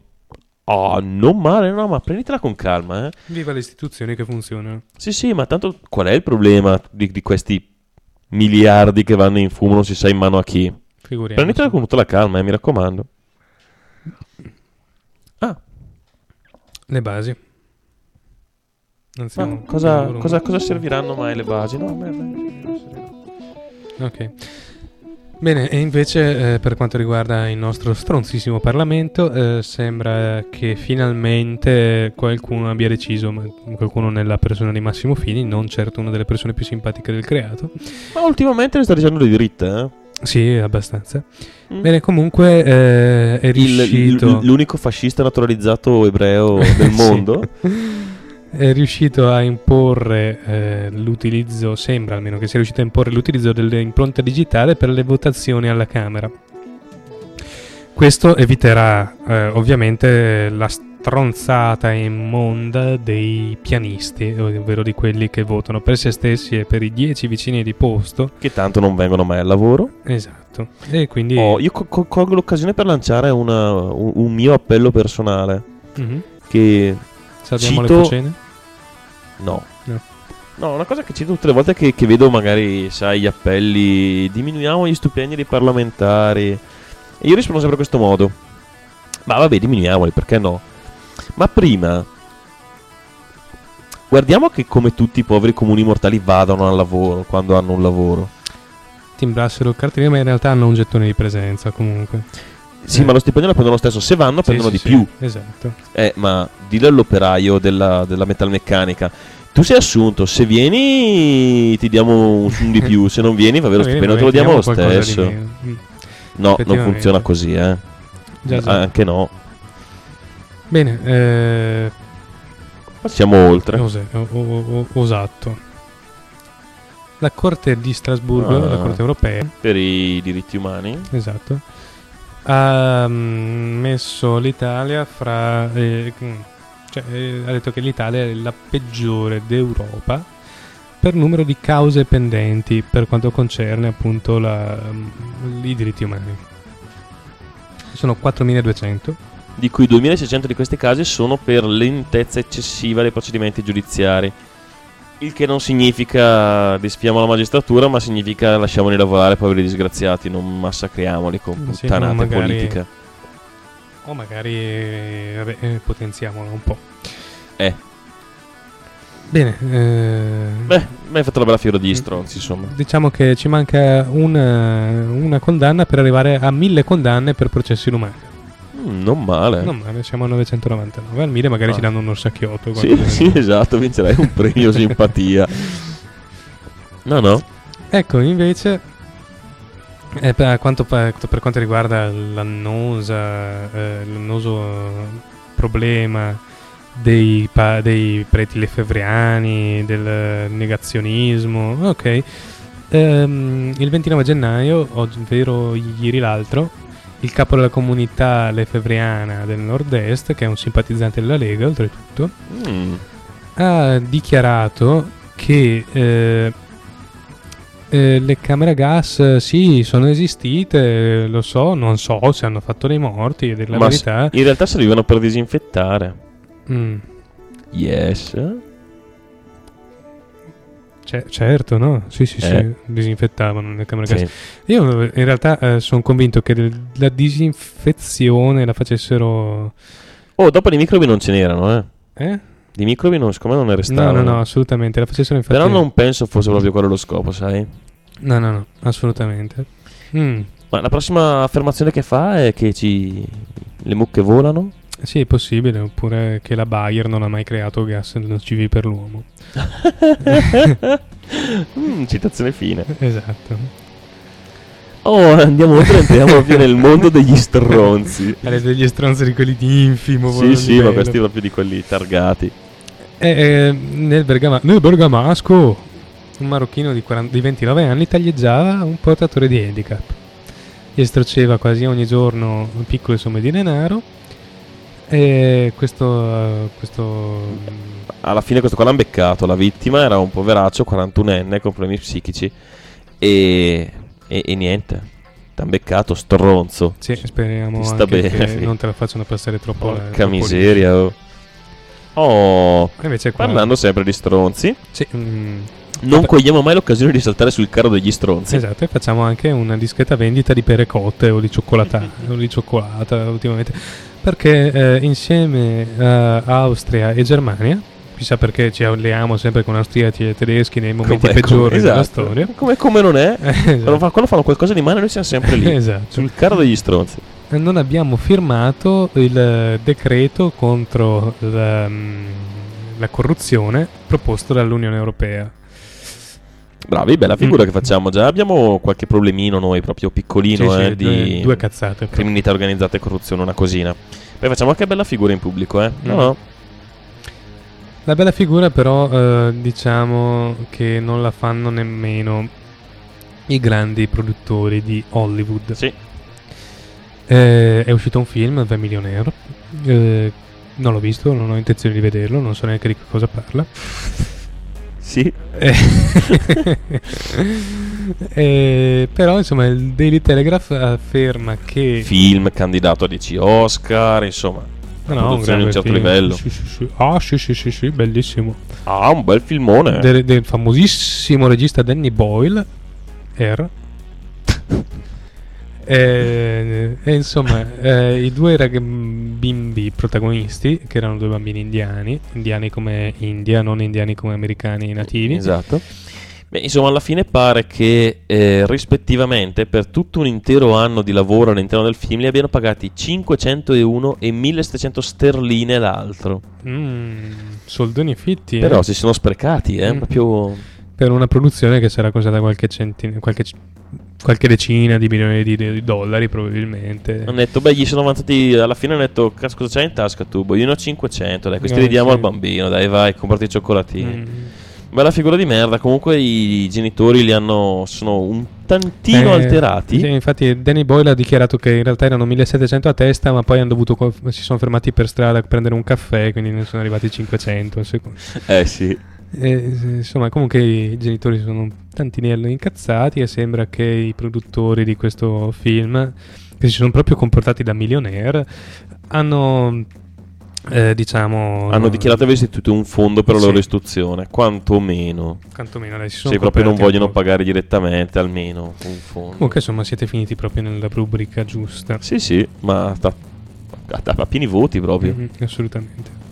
Ah, non male, no, ma prenditela con calma, eh. Viva le istituzioni che funzionano. Sì, sì, ma tanto qual è il problema di, di questi miliardi che vanno in fumo, non si sa in mano a chi? Figuriamoci. Prenditela con tutta la calma, eh, mi raccomando. Le basi. Anzi, Ma cosa, cosa- cosa serviranno mai le basi? No, beh, Ok. Bene, e invece eh, per quanto riguarda il nostro stronzissimo Parlamento, eh, sembra che finalmente qualcuno abbia deciso, ma qualcuno nella persona di Massimo Fini, non certo una delle persone più simpatiche del creato. Ma ultimamente le sta dicendo di dritte, eh? Sì, abbastanza. Mm. Bene, comunque eh, è riuscito... il- l'unico fascista naturalizzato ebreo del Sì. mondo. è riuscito a imporre eh, l'utilizzo, sembra almeno che sia riuscito a imporre l'utilizzo dell'impronta digitale per le votazioni alla Camera. Questo eviterà eh, ovviamente la stronzata immonda dei pianisti, ovvero di quelli che votano per se stessi e per i dieci vicini di posto. Che tanto non vengono mai al lavoro. Esatto. E quindi... Oh, io co- co- colgo l'occasione per lanciare una- un, un mio appello personale. Mhm. Che Salviamo le cito- cocene? No. No. No, una cosa che cito tutte le volte che, che vedo magari, sai, gli appelli, diminuiamo gli stipendi dei parlamentari. E io rispondo sempre in questo modo. Ma vabbè, diminuiamoli, perché no? Ma prima, guardiamo che come tutti i poveri comuni mortali vadano al lavoro, quando hanno un lavoro. Timbrassero il cartellino, ma in realtà hanno un gettone di presenza comunque. Sì, Eh. ma lo stipendio lo prendono lo stesso. Se vanno, Sì, prendono sì, di sì, più. Esatto. Eh, ma dillo all'operaio della, della metalmeccanica. Tu sei assunto, se vieni ti diamo un, di più, se non vieni va bene lo stipendio, te lo diamo lo di stesso. Mm. No, non funziona così, eh. Già, già. Anche no. Bene, eh, Passiamo oltre. cos'è? O- o- o- Osatto. La Corte di Strasburgo, Ah. la Corte europea, Per i diritti umani. esatto, ha mm, messo l'Italia fra... eh, mm, cioè, eh, ha detto che l'Italia è la peggiore d'Europa per numero di cause pendenti per quanto concerne appunto la, mm, i diritti umani. Sono 4.200. Di cui 2600 di questi casi sono per lentezza eccessiva dei procedimenti giudiziari. Il che non significa disfiamo la magistratura, ma significa lasciamoli lavorare, poveri disgraziati, non massacriamoli con puttanate magari- politiche. O magari eh, vabbè, eh, potenziamolo un po'. Eh. Bene, eh, Beh, mi hai fatto la bella fiera di stronzi, insomma. diciamo che ci manca una, una condanna per arrivare a mille condanne per processi inumani. Mm, non male. Non male, siamo a 999. Al 1000 magari Ah. ci danno un orsacchiotto. Sì, sì, esatto, vincerai un premio simpatia. No, no. Ecco, invece, eh, per, quanto, per, per quanto riguarda l'annosa, eh, l'annoso problema dei, pa- dei preti lefevriani, del negazionismo, ok. Ehm, il 29 gennaio, ovvero ieri l'altro, il capo della comunità lefevriana del nord-est, che è un simpatizzante della Lega oltretutto, Mm. ha dichiarato che eh, eh, le camere a gas eh, sì sono esistite, lo so, non so se hanno fatto dei morti, la Ma verità. in realtà servivano per disinfettare. Mm, Yes. Ce- certo, no? Sì, sì, sì, Eh. disinfettavano le camere Sì. gas. Io eh, in realtà sono convinto che la disinfezione la facessero... Oh, dopo di microbi non ce n'erano, eh. Eh? Di microbi non, siccome non ne No, restavano. no, no, assolutamente, la facessero infatti... Però non penso fosse proprio quello lo scopo, sai? No, no, no, assolutamente. Mm. Ma la prossima affermazione che fa è che ci... le mucche volano? Sì, è possibile, oppure che la Bayer non ha mai creato gas nocivi per l'uomo. Mm, citazione fine. Esatto. Oh, andiamo oltre, entriamo proprio nel mondo degli stronzi. Alle degli stronzi di quelli di infimo Sì, sì, ma questi proprio di quelli targati. E, eh, nel, Bergama- nel Bergamasco un marocchino di, 40 di 29 anni taglieggiava un portatore di handicap. Gli estraceva quasi ogni giorno piccole somme di denaro. E questo, eh, questo Alla fine questo qua l'hanno beccato, la vittima era un poveraccio 41enne con problemi psichici e, e, e niente, t'han beccato stronzo. Sì, speriamo Ti sta bene. che non te la facciano passare troppo Porca troppo miseria. Oh. Oh, invece qua- parlando sempre di stronzi, Sì, mm, non cogliamo mai l'occasione di saltare sul carro degli stronzi. Esatto, e facciamo anche una discreta vendita di pere cotte o di cioccolata, o di cioccolata ultimamente. Perché eh, insieme a Austria e Germania, chissà perché ci alleamo sempre con austriaci e tedeschi nei momenti Come- peggiori come- della esatto. storia. Come, come non è? Eh, Quando, esatto. fa- quando fanno qualcosa di male noi siamo sempre lì. Esatto. Sul carro degli stronzi. Non abbiamo firmato il eh, decreto contro la, mm, la corruzione proposto dall'Unione Europea. Bravi, bella figura Mm. che facciamo. Già abbiamo qualche problemino noi, proprio piccolino, Sì, sì, eh, di due- due cazzate. criminalità organizzata e corruzione, una cosina. Poi facciamo anche bella figura in pubblico, eh. No, Mm. no. La bella figura però eh, diciamo che non la fanno nemmeno i grandi produttori di Hollywood. Sì. Eh, è uscito un film, The Millionaire. Eh, non l'ho visto, non ho intenzione di vederlo, non so neanche di che cosa parla. Sì. Eh, eh, però insomma il Daily Telegraph afferma che... Film candidato a 10 Oscar, insomma. No, no, un un certo film. livello. Sì, sì, sì. Ah sì sì sì sì, bellissimo. Ah, un bel filmone. del, del famosissimo regista Danny Boyle R e, e insomma eh, i due rag- bimbi protagonisti che erano due bambini indiani indiani come India non indiani come americani nativi Esatto. Beh, insomma, alla fine pare che eh, rispettivamente per tutto un intero anno di lavoro all'interno del film li abbiano pagati 501 e 1700 sterline l'altro. Mm, soldoni fitti Però eh. si sono sprecati, eh, Mm. proprio... per una produzione che sarà costata qualche, centina, qualche, qualche decina di milioni di, di dollari probabilmente Hanno detto, beh, gli sono avanzati alla fine. Hanno detto, "Cazzo, cosa c'hai in tasca tu? Io ne ho 500. Dai, questi Eh, li diamo sì. al bambino. Dai, vai, comprati i cioccolatini. Mm. Bella figura di merda. Comunque, i genitori li hanno. Sono un tantino Eh, alterati. sì, infatti Danny Boyle ha dichiarato che in realtà erano 1700 a testa, ma poi hanno dovuto si sono fermati per strada a prendere un caffè, quindi ne sono arrivati 500. secondo- Eh sì. E, insomma, comunque i genitori sono tantinello incazzati e sembra che i produttori di questo film, che si sono proprio comportati da millionaire, hanno eh, diciamo Hanno dichiarato di aver istituito un fondo per la loro istruzione. Quantomeno. Quantomeno sono Se proprio non vogliono pagare direttamente, almeno un fondo. Comunque insomma siete finiti proprio nella rubrica giusta. Sì, sì, ma a, a pieni voti proprio. Mhm, assolutamente.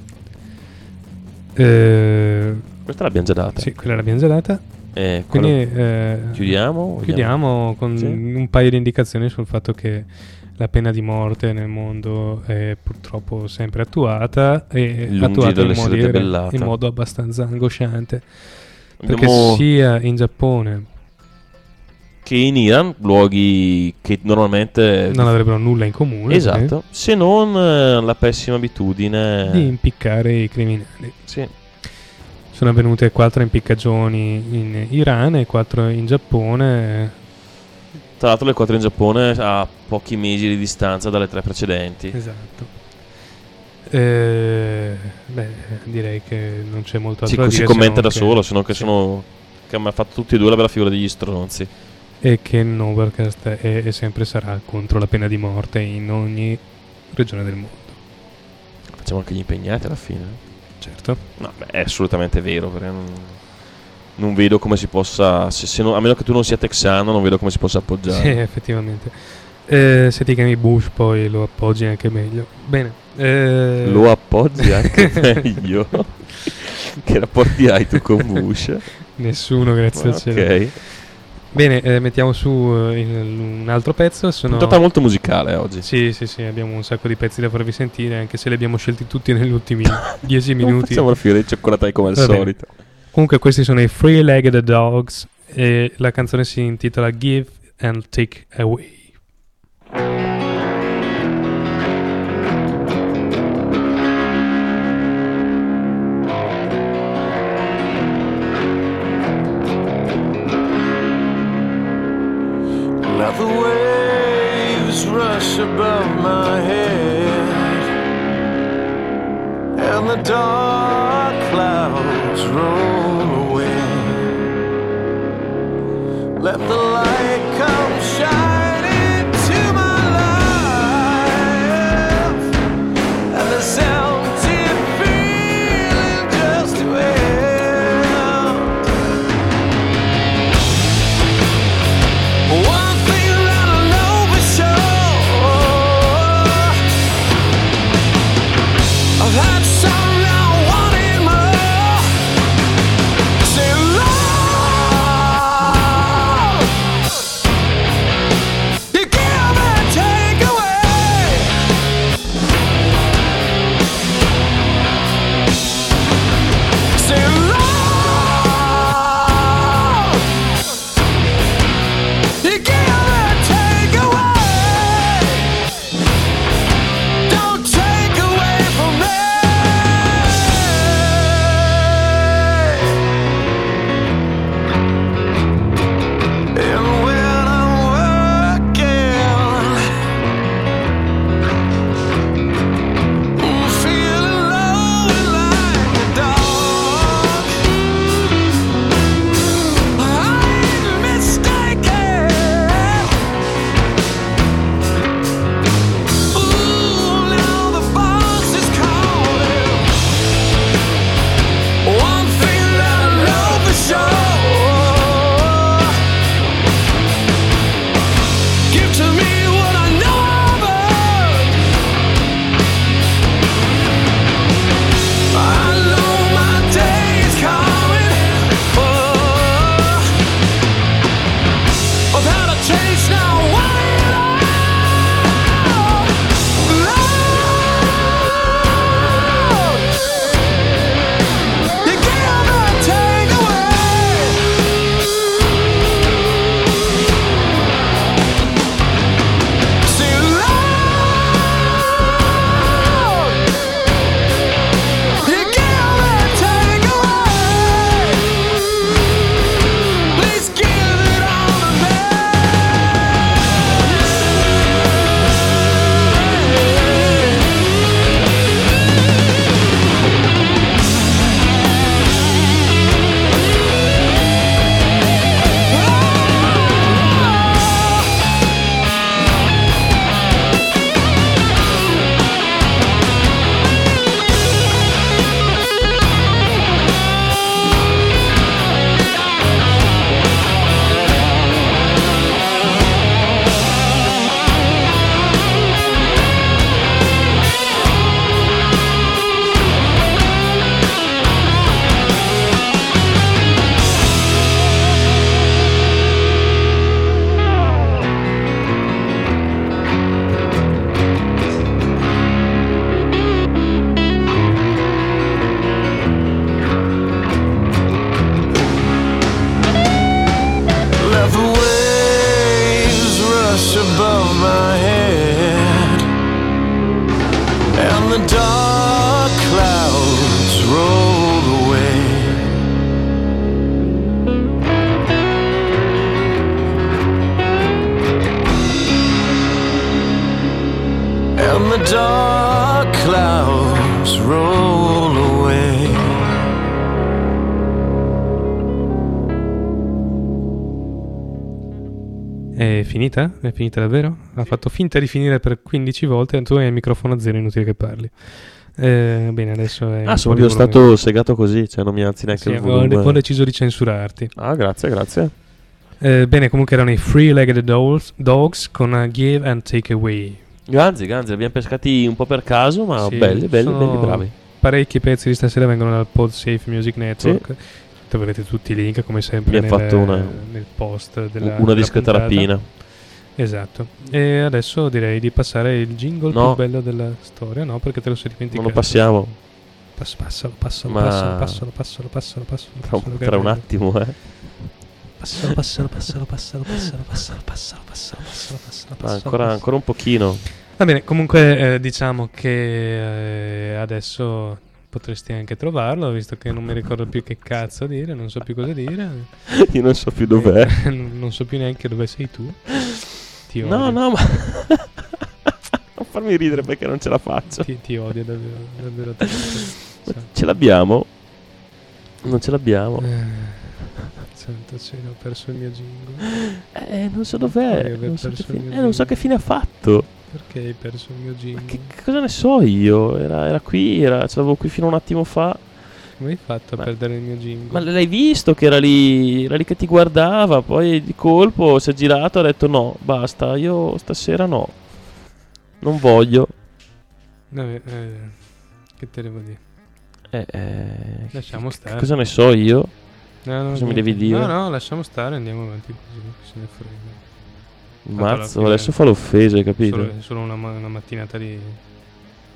Eh, Questa l'abbiamo già data. sì, quella l'abbiamo già data. Eh, Quindi eh, chiudiamo? chiudiamo con Sì. un paio di indicazioni sul fatto che la pena di morte nel mondo è purtroppo sempre attuata e Lungi attuata in, modi- in modo abbastanza angosciante. Abbiamo- Perché sia in Giappone Che in Iran, luoghi che normalmente... non avrebbero nulla in comune Esatto, se non eh, la pessima abitudine... di impiccare i criminali. Sì. Sono avvenute quattro impiccagioni in Iran e quattro in Giappone. Tra l'altro le quattro in Giappone a pochi mesi di distanza dalle tre precedenti. Esatto. Eh, beh, direi che non c'è molto Sì, altro da si dire. commenta da non solo, che- se non che sì. sono... Che hanno fatto tutti e due la bella figura degli stronzi. E che il Novercast è e sempre sarà contro la pena di morte in ogni regione del mondo. Facciamo anche gli impegnati alla fine. Certo. No, beh, è assolutamente vero, perché non, non vedo come si possa... se- se non- a meno che tu non sia texano, non vedo come si possa appoggiare. Sì, effettivamente. Eh, se ti chiami Bush poi lo appoggi anche meglio. Bene. eh, Lo appoggi anche meglio. che rapporti hai tu con Bush? Nessuno, grazie al cielo. Bene, eh, mettiamo su eh, un altro pezzo. Sono... Puntata molto musicale oggi. Sì, sì, sì, abbiamo un sacco di pezzi da farvi sentire, anche se li abbiamo scelti tutti negli ultimi 10 Non minuti. facciamo la figura dei cioccolatai come al Va bene. solito. Comunque questi sono i Free Legged Dogs e la canzone si intitola Give and Take Away. Let the waves rush above my head and the dark clouds roll away. Let the light come shining to finita? È finita davvero? Ha fatto finta di finire per 15 volte e tu hai il microfono a zero, inutile che parli. Eh, bene, adesso è... Ah, sono stato segato così, cioè non mi alzi neanche Sì, il ho, volume. ho deciso di censurarti. Ah, grazie, grazie. Eh, bene, comunque erano i Free-Legged Dogs, Dogs con Give and Take Away. Ganzi, ganzi, abbiamo pescati un po' per caso, ma Sì, belli, belli, belli, bravi. Parecchi pezzi di stasera vengono dal PodSafe Music Network. Troverete tutti i link come sempre Mi ha nel, fatto una- nel post della una discreta rapina. Esatto. E adesso direi di passare il jingle No. più bello della storia, no? Perché te lo sei dimenticato. Non lo passiamo. Pass- passalo, passalo, Ma- passalo, passalo, passalo, passalo, passalo. Tra, passalo, tra un attimo, eh. passalo, passalo, passalo, passalo, passalo, passalo, passalo, passalo, passalo, passalo, passalo, ancora, passalo. ancora un pochino. Va bene, comunque eh, diciamo che eh, adesso potresti anche trovarlo, visto che non mi ricordo più che cazzo dire, non so più cosa dire. Io non so più dov'è. non, non so più neanche dove sei tu. Ti odio. No, no, ma. non farmi ridere perché non ce la faccio. Ti, ti odio davvero, davvero tanto. Ma Ce l'abbiamo? Non ce l'abbiamo. Eh, Santo cielo, ho perso il mio jingle. Eh, non so dov'è. Non so, mio eh, non so che fine ha fatto. Perché hai perso il mio jingle? Che, che cosa ne so io? Era, era qui, era, ce l'avevo qui fino a un attimo fa. Come hai fatto a Ma- perdere il mio jingle? Ma l'hai visto che era lì, era lì che ti guardava, poi di colpo si è girato e ha detto no, basta, io stasera no. Non voglio. Vabbè, eh, che te devo dire? Eh, eh, Lasciamo che- stare. Cosa ne so io? No, no, Cosa mi niente. devi dire? No, no, lasciamo stare, andiamo avanti così, chi se ne frega. Alla Mazzo, fine adesso fa l'offesa, hai capito? Solo, solo una, ma- una mattinata di...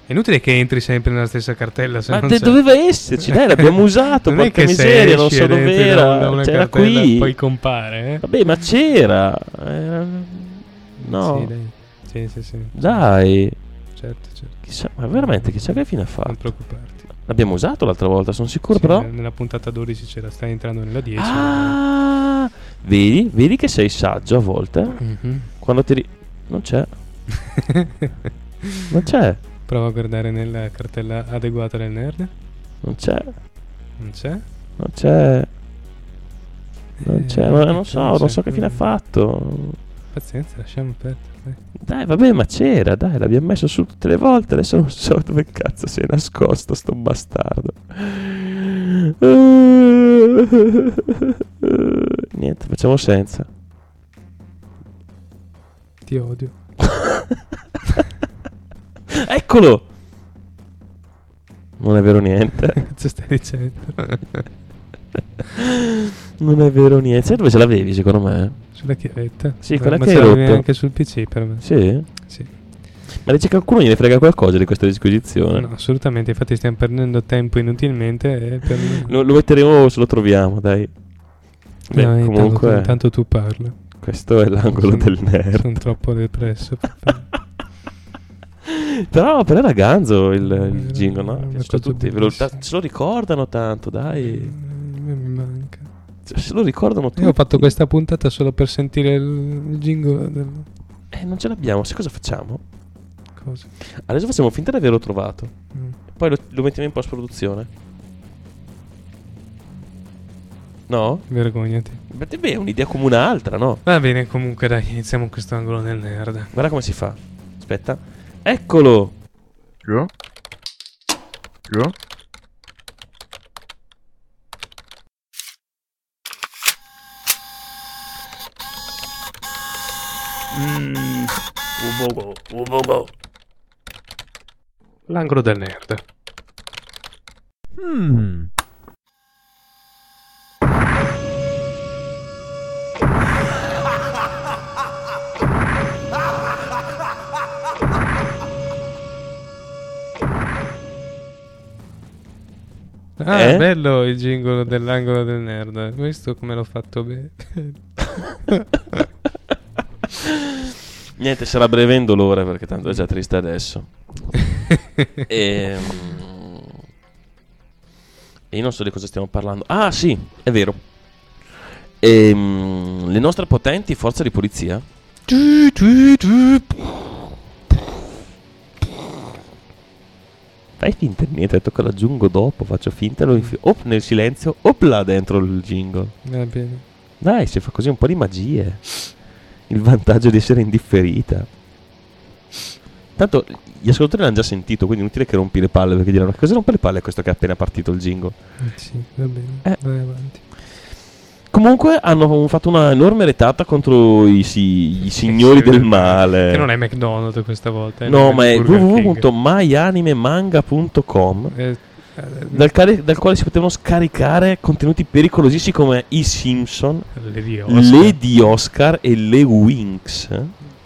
È inutile che entri sempre nella stessa cartella. Ma non de- c'è. doveva esserci, dai, l'abbiamo usato, Non è porca miseria, non so dov'era. da una C'era cartella, qui. Poi compare, eh? Vabbè, ma c'era. Era- No, Sì, dai. Sì, sì, dai. Certo, certo. Chissà, ma veramente, chissà che fine ha Non fatto. preoccuparti. L'abbiamo usato l'altra volta, sono sicuro, però. Nella puntata 12 c'era, stai entrando nella 10. Ah, vedi, vedi che sei saggio a volte. Mhm. Quando ti ri- Non c'è, non c'è, Prova a guardare nella cartella adeguata del nerd. non c'è, Non c'è? non c'è. Non c'è, non che so, non non so che fine ha fatto. Pazienza, lasciamo perdere. dai. Dai, vabbè, ma c'era, dai, l'abbiamo messo su tutte le volte. Adesso non so dove cazzo si è nascosto sto bastardo. Niente, facciamo senza. Ti odio. Eccolo! Non è vero niente. Cosa stai dicendo? Non è vero niente. Sai dove ce l'avevi, secondo me? Sulla chiavetta? Sì, quella che hai rotto. anche sul PC per me. Sì? Sì. Ma dice che qualcuno gliene frega qualcosa di questa disquisizione. No, assolutamente, infatti stiamo perdendo tempo inutilmente. Per... Lo, lo metteremo se lo troviamo, dai. Beh, No, intanto, comunque, tu, intanto tu parla. questo è l'angolo Sono- del nerd. Sono troppo depresso. Però, però era ganzo il, il jingle, no? Piaciuto a tutti. Ve lo, se lo ricordano tanto, dai. Mm, a me mi manca. Se lo ricordano tutti. Io ho fatto questa puntata solo per sentire il, il jingle del... Eh, non ce l'abbiamo. Sai cosa facciamo? Cosa? Adesso facciamo finta di averlo trovato. Mm. Poi lo, lo mettiamo in post-produzione. No? Vergognati. Beh, beh, è un'idea come un'altra, no? Va bene, comunque dai, iniziamo questo angolo del nerd. Guarda come si fa. Aspetta. Eccolo! Io? Io? Mmm, ubogo, ubogo. L'angolo del nerd. Mmm. Ah, Eh? è bello il jingle dell'angolo del nerd. Questo come l'ho fatto bene. Niente, sarà breve in dolore perché tanto è già triste adesso. Ehm, E io non so di cosa stiamo parlando. Ah, sì, è vero. Ehm, le nostre potenti forze di polizia. Fai finta di niente, detto che lo aggiungo dopo, faccio finta, lo infilo. Op, nel silenzio, opla dentro il jingle. Va bene. Dai, si fa così un po' di magie. Il vantaggio di essere indifferita. Tanto gli ascoltatori l'hanno già sentito, quindi inutile che rompi le palle perché diranno cosa rompe le palle a questo che è appena partito il jingle. Eh, sì, va bene. Eh. Vai avanti. Comunque hanno fatto una enorme retata contro i, si- i signori Sì, del male. Che non è McDonald's questa volta. eh, No, ma è www.myanimemanga.com Eh, eh, dal, cari- dal quale si potevano scaricare contenuti pericolosissimi come i Simpson, le di Oscar. le di Oscar e le Winx.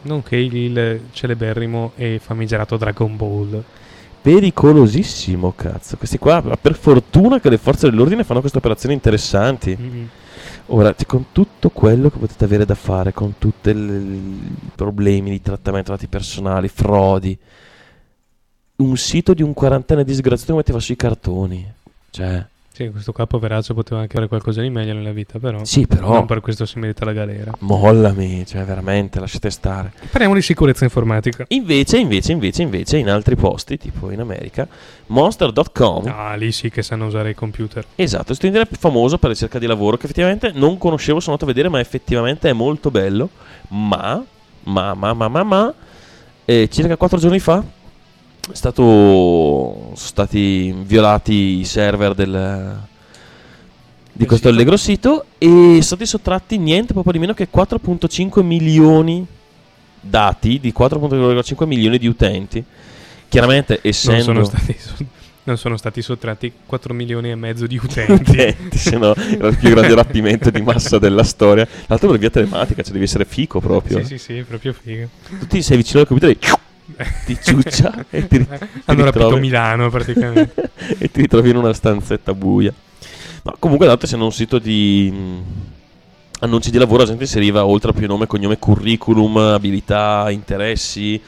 Nonché il celeberrimo e famigerato Dragon Ball. Pericolosissimo, cazzo. Questi qua, per fortuna che le forze dell'ordine fanno queste operazioni interessanti. Mm. Ora, con tutto quello che potete avere da fare, con tutti i problemi di trattamento dati personali, frodi, un sito di un quarantenne disgraziato metteva sui cartoni. Cioè, Sì, questo qua poveraccio poteva anche fare qualcosa di meglio nella vita, però. Sì, però- Non per questo si merita la galera. mollami, cioè veramente, lasciate stare. Parliamo di sicurezza informatica. Invece, invece, invece, invece, in altri posti, tipo in America, Monster.com Ah, lì sì che sanno usare i computer. Esatto, questo internet famoso per ricerca di lavoro che effettivamente non conoscevo, sono andato a vedere, ma effettivamente è molto bello. Ma, ma, ma, ma, ma, ma, eh, circa quattro giorni fa è stato, sono stati violati i server del, di questo allegro sito e sono stati sottratti niente proprio di meno che 4.5 milioni dati di 4.5 milioni di utenti. Chiaramente essendo... Non sono stati, non sono stati sottratti 4 milioni e mezzo di utenti. utenti, se no era il più grande rapimento di massa della storia. Tra l'altro per via telematica, cioè devi essere fico proprio. Sì, sì, sì, proprio figo. Tu ti sei vicino al computer e ti ciuccia e ti, ri- ti Hanno ritrovi- Milano praticamente. e ti ritrovi in una stanzetta buia. Ma comunque l'altro essendo un sito di annunci di lavoro, la gente inseriva oltre a più nome, cognome, curriculum, abilità, interessi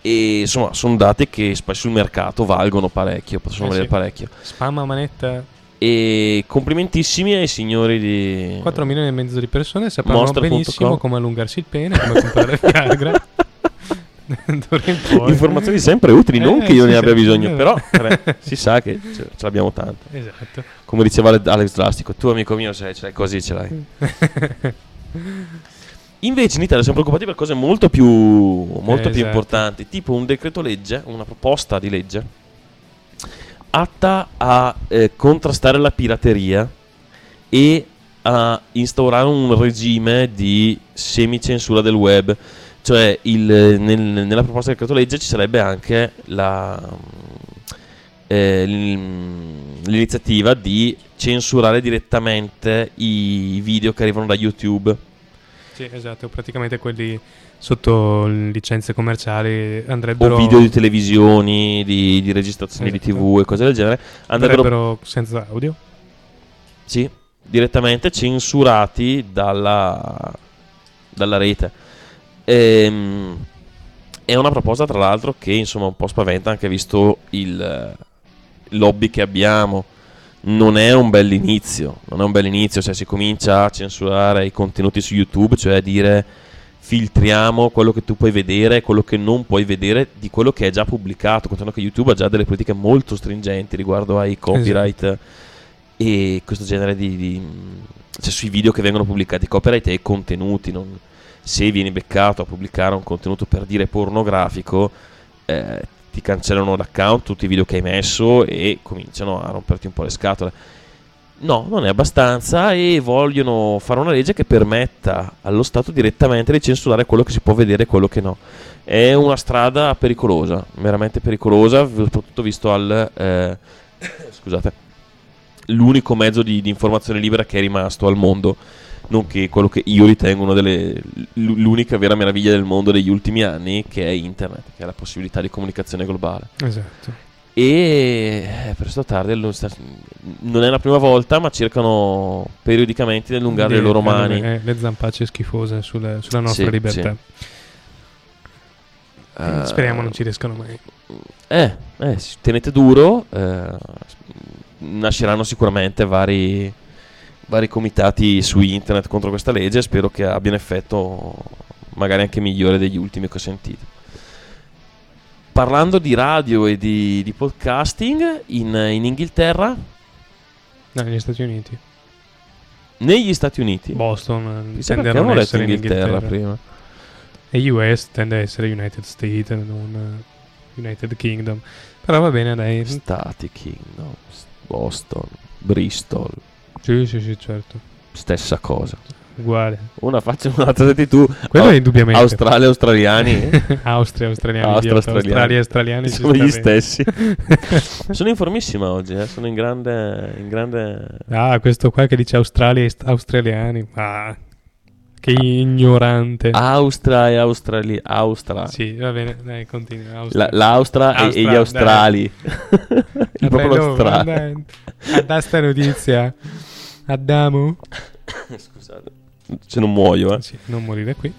e insomma sono dati che spesso sul mercato valgono parecchio, possono Eh valere sì. parecchio. Spam a manetta. E complimentissimi ai signori di 4 milioni e mezzo di persone Monster.com. benissimo come allungarsi il pene, come comprare Viagra. Informazioni sempre utili, non Eh, che io sì, ne abbia bisogno, eh. però vabbè, si sa che ce, ce l'abbiamo tante. Esatto. Come diceva Ale- Alex Drastico, tu amico mio sei, ce l'hai così, ce l'hai. Invece in Italia siamo preoccupati per cose molto più, molto Eh, più esatto. importanti, tipo un decreto legge, una proposta di legge atta a eh, contrastare la pirateria e a instaurare un regime di semicensura del web. Cioè, il- nel- nella proposta del decreto legge ci sarebbe anche la, eh, l'iniziativa di censurare direttamente i video che arrivano da YouTube. Sì, esatto, praticamente quelli sotto licenze commerciali andrebbero o video di televisioni, di, di registrazioni di Esatto. TV e cose del genere, andrebbero andrebbero senza audio. sì, direttamente censurati dalla, dalla rete. Ehm, è una proposta, tra l'altro, che insomma un po' spaventa anche visto il lobby che abbiamo. Non è un bell'inizio, non è un bell'inizio, cioè si comincia a censurare i contenuti su YouTube, cioè a dire filtriamo quello che tu puoi vedere e quello che non puoi vedere di quello che è già pubblicato, contando che YouTube ha già delle politiche molto stringenti riguardo ai copyright e questo genere di, di- cioè sui video che vengono pubblicati copyright e contenuti non- se vieni beccato a pubblicare un contenuto per dire pornografico eh, ti cancellano l'account tutti i video che hai messo e cominciano a romperti un po' le scatole. No non è abbastanza e vogliono fare una legge che permetta allo Stato direttamente di censurare quello che si può vedere e quello che no. È una strada pericolosa veramente pericolosa soprattutto visto al eh, scusate l'unico mezzo di, di informazione libera che è rimasto al mondo, nonché quello che io ritengo una delle l'unica vera meraviglia del mondo degli ultimi anni, che è internet, che è la possibilità di comunicazione globale. Esatto. E eh, presto tardi non è la prima volta, ma cercano periodicamente di allungare le loro mani. eh, le zampacce schifose sulle- sulla nostra Sì, libertà. Eh, Speriamo non ci riescano mai. Eh, eh, tenete duro. eh, nasceranno sicuramente vari, vari comitati su internet contro questa legge. Spero che abbia un effetto magari anche migliore degli ultimi che ho sentito. Parlando di radio e di, di podcasting, in, in Inghilterra, No, negli Stati Uniti. negli Stati Uniti, Boston tende a non essere in Inghilterra prima. E US tende a essere United States, non United Kingdom. Però va bene, dai. Stati, Kingdom, Boston, Bristol, Sì, sì, sì, certo. stessa cosa. Uguale. Una faccia un'altra, senti tu. Quello è indubbiamente. Australia, australiani. Austria, australiani. Austria, australiani. Australia, australiani. Sono gli stessi. sono informissima oggi, eh, sono in grande, in grande... Ah, questo qua che dice Australia e st- australiani. Ah, che ignorante. Austra e Australi... Austra. Sì, va bene, dai, continua. Austria. La- L'Austra e- e, gli Austra, Australi. Il popolo australe. dai. A da sta notizia. Adamo. Scusate, se non muoio, eh. Sì, non morire qui.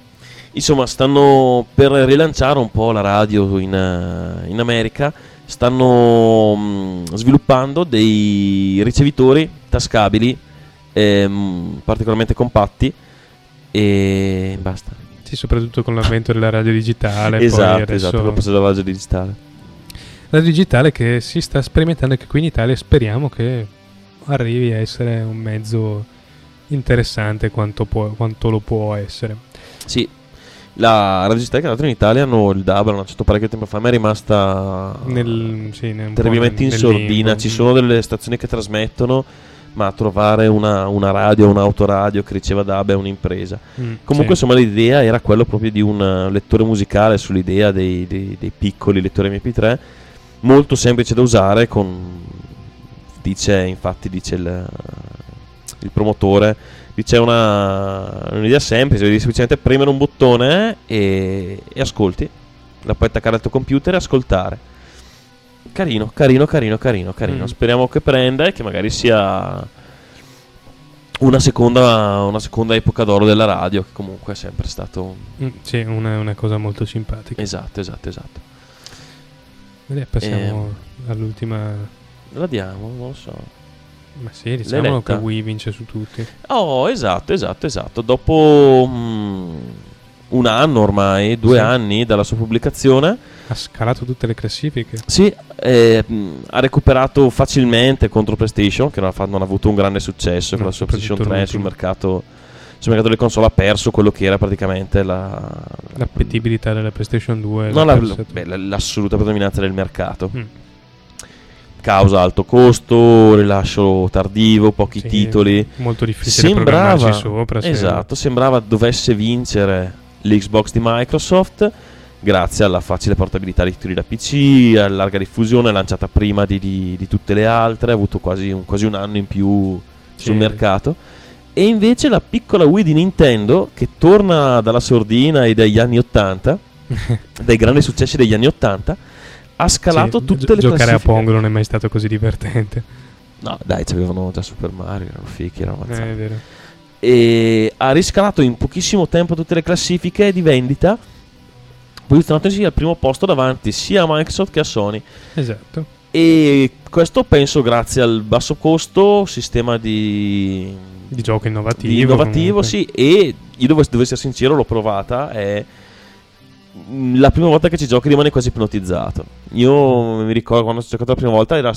Insomma, stanno per rilanciare un po' la radio in, eh, in America. Stanno mm, sviluppando dei ricevitori tascabili ehm, particolarmente compatti e basta. Sì, soprattutto con l'avvento della radio digitale. poi esatto, adesso- esatto, passaggio alla radio digitale. Radio digitale che si sta sperimentando anche qui in Italia speriamo che arrivi a essere un mezzo interessante quanto, può- quanto lo può essere. Sì, la radio che ha dato in Italia hanno il DAB, l'hanno lanciato parecchio tempo fa, ma è rimasta Nel- sì, nel- terribilmente in nel sordina. limbo. Ci sono delle stazioni che trasmettono, ma trovare una, una radio, un'autoradio che riceva DAB è un'impresa. Mm, Comunque, sì. insomma, l'idea era quello proprio di un lettore musicale sull'idea dei, dei- dei piccoli lettori MP3, molto semplice da usare. Con, dice, infatti, dice il, il promotore. Dice una, un'idea semplice, devi semplicemente premere un bottone e, e ascolti. La puoi attaccare al tuo computer e ascoltare. Carino, carino, carino, carino, carino. Mm. Speriamo che prenda e che magari sia una seconda, una seconda epoca d'oro della radio, che comunque è sempre stato... Mm, sì, una, una cosa molto simpatica. Esatto, esatto, esatto. Beh, passiamo all'ultima. La diamo, non lo so. Ma sì, diciamo che? Wii vince su tutti. Oh, esatto, esatto, esatto. Dopo mm, un anno ormai, due Sì. anni dalla sua pubblicazione, Ha scalato tutte le classifiche. sì, eh, mh, ha recuperato facilmente contro PlayStation, che non ha, non ha avuto un grande successo con No, la sua PlayStation soprattutto 3 sul mercato, sul mercato delle console. Ha perso quello che era praticamente la, L'appetibilità della PlayStation 2. no, la- l'assoluta predominanza del mercato. Mm. Causa alto costo, rilascio tardivo, pochi Sì, titoli. molto difficile sembrava, sopra, se- Esatto, sembrava dovesse vincere l'Xbox di Microsoft grazie alla facile portabilità dei titoli da PC, a larga diffusione, lanciata prima di, di- di tutte le altre, ha avuto quasi un, quasi un anno in più sul Sì. mercato. E invece la piccola Wii di Nintendo, che torna dalla sordina e dagli anni 80, dai grandi successi degli anni 80, ha scalato Sì, tutte gio- le Giocare classifiche. a Pong non è mai stato così divertente. No, dai, c'avevano già Super Mario, erano fichi, erano Eh, avanzati è vero. e ha riscalato in pochissimo tempo tutte le classifiche di vendita, posizionandosi al primo posto davanti sia a Microsoft che a Sony. Esatto. E questo penso grazie al basso costo, sistema di, Di gioco innovativo. di innovativo, comunque. sì. E io devo, devo essere sincero, l'ho provata. È la prima volta che ci giochi rimane quasi ipnotizzato. Io mi ricordo quando ho giocato la prima volta era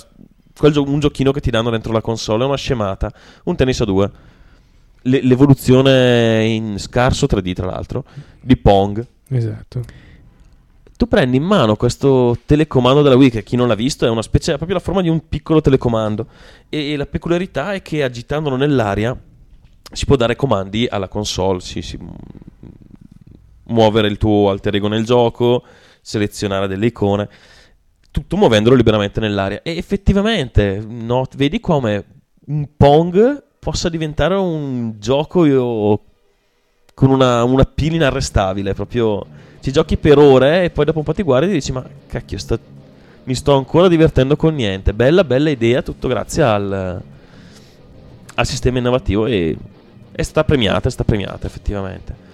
quel gio- un giochino che ti danno dentro la console, è una scemata, un tennis a due. Le- l'evoluzione in scarso 3D, tra l'altro, di Pong. Esatto. Tu prendi in mano questo telecomando della Wii, che chi non l'ha visto è una specie, ha proprio la forma di un piccolo telecomando. E, e la peculiarità è che agitandolo nell'aria si può dare comandi alla console, si, si- muovere il tuo alter ego nel gioco, selezionare delle icone, tutto muovendolo liberamente nell'aria. E effettivamente, no, vedi come un Pong possa diventare un gioco io- con una, una pila inarrestabile, proprio ci giochi per ore e poi dopo un po' ti guardi e dici ma cacchio sto- mi sto ancora divertendo con niente bella bella idea tutto grazie al, al sistema innovativo e è stata premiata è stata premiata effettivamente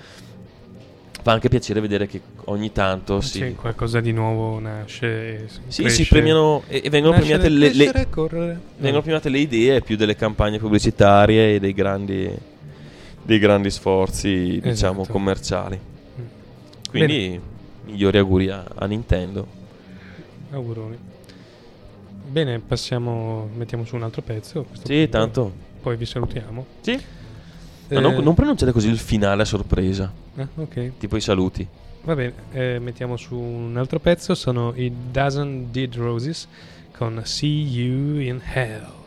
fa anche piacere vedere che ogni tanto si, Sì, qualcosa di nuovo nasce. sì, cresce. si premiano e, e vengono Nascere, premiate le, le- correre. vengono No. premiate le idee più delle campagne pubblicitarie e dei grandi dei grandi sforzi diciamo Esatto. commerciali quindi migliori auguri a, a Nintendo Auguroni. Bene, passiamo. Mettiamo su un altro pezzo. Sì, punto. tanto. Poi vi salutiamo. Sì. Eh, non, non pronunciate così il finale a sorpresa ah, ok. tipo i saluti Va bene, eh, mettiamo su un altro pezzo. Sono i Dozen Dead Roses con See You in Hell.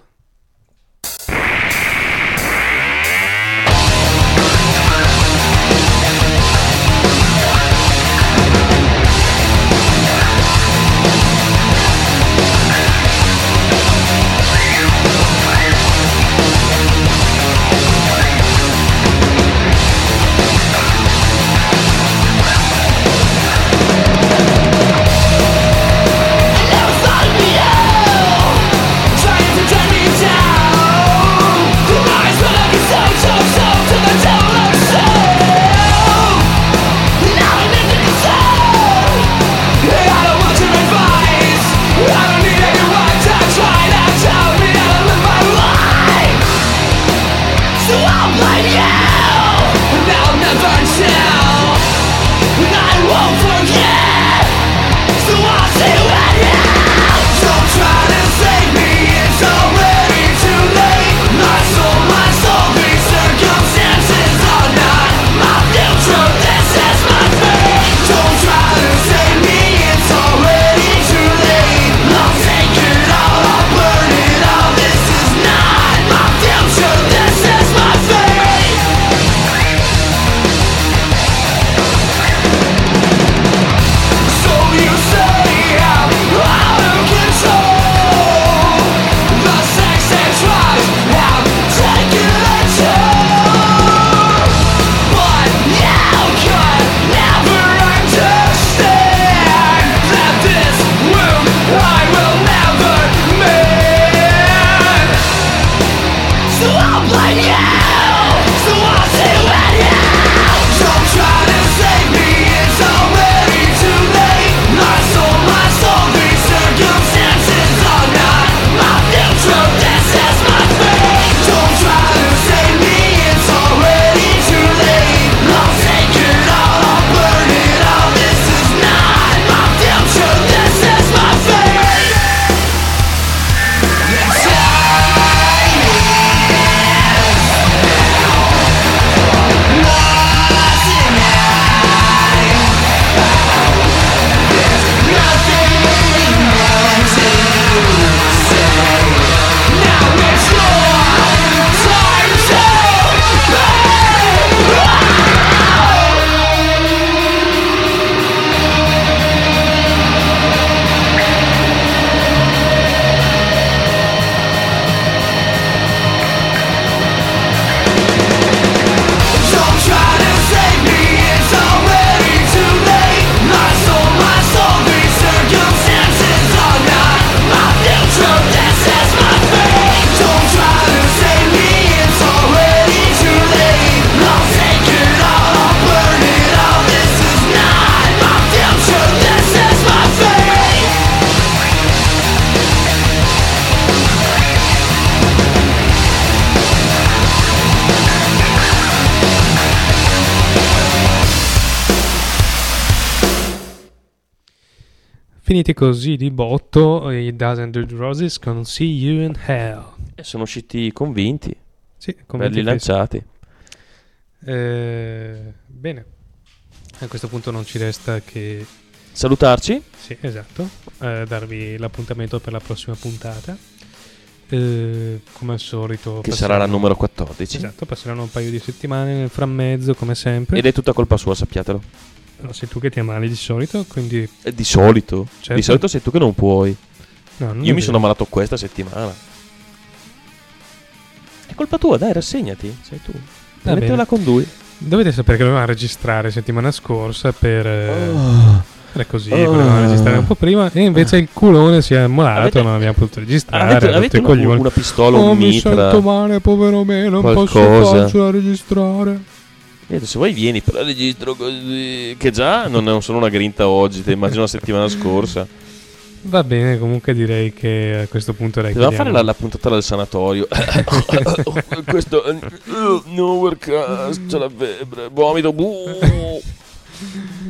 Finiti così di botto i Dozen Dead Roses con See You in Hell. E sono usciti convinti. Sì, Belli convinti lanciati. Eh, bene, a questo punto non ci resta che Salutarci. Sì, esatto. Eh, darvi l'appuntamento per la prossima puntata. Eh, come al solito, Che sarà la numero 14. Esatto, passeranno un paio di settimane nel frammezzo, come sempre. Ed è tutta colpa sua, sappiatelo. No, sei tu che ti ammali di solito, quindi. Eh, Di solito. Certo. Di solito sei tu che non puoi. No, non Io mi sono ammalato questa settimana. È colpa tua, dai, rassegnati. Sei tu. Mettila con lui. Dovete sapere che dovevamo registrare settimana scorsa per. eh, Oh. Era così, Oh. volevamo registrare un po' prima e invece il culone si è ammalato, Avete- non abbiamo potuto registrare. Avete, avete una, una pistola, Oh, un mi mitra? sento male, povero me, non posso Qualcosa. farcela registrare. Se vuoi vieni, però registro così. Che già non è solo una grinta oggi, te immagino la settimana scorsa. Va bene, comunque direi che a questo punto dai, Dobbiamo fare la, la puntata del sanatorio. Questo. uh, no workcast, c'è la febbre, vomito. buh.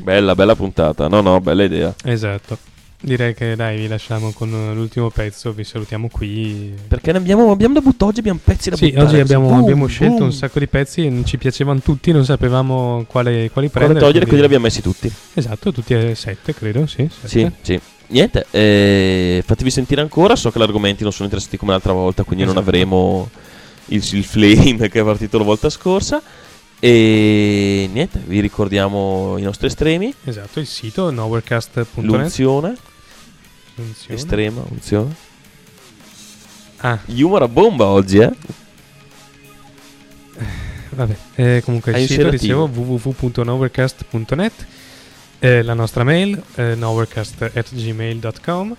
bella, bella puntata. No, no, bella idea. Esatto. Direi che dai, vi lasciamo con l'ultimo pezzo, vi salutiamo qui. Perché ne abbiamo, abbiamo da buttare oggi, abbiamo pezzi da Sì, buttare. oggi abbiamo, Boom, abbiamo scelto boom. un sacco di pezzi e non ci piacevano tutti, non sapevamo quale, quali Quale prendere. togliere, quindi quindi- li abbiamo messi tutti. Esatto, tutti e sette, credo, sì. Sì, sette. sì. Niente, eh, fatevi sentire ancora. So che gli argomenti non sono interessati come l'altra volta, quindi non Esatto. avremo il, il flame che è partito la volta scorsa. E niente, vi ricordiamo i nostri estremi. Esatto, il sito nowherecast.net. L'unzione, L'unzione. estrema unzione. Ah, Humor a bomba oggi, eh? vabbè. Eh, comunque il sito, dicevo, www.nowherecast.net eh, la nostra mail, eh, nowherecast.gmail.com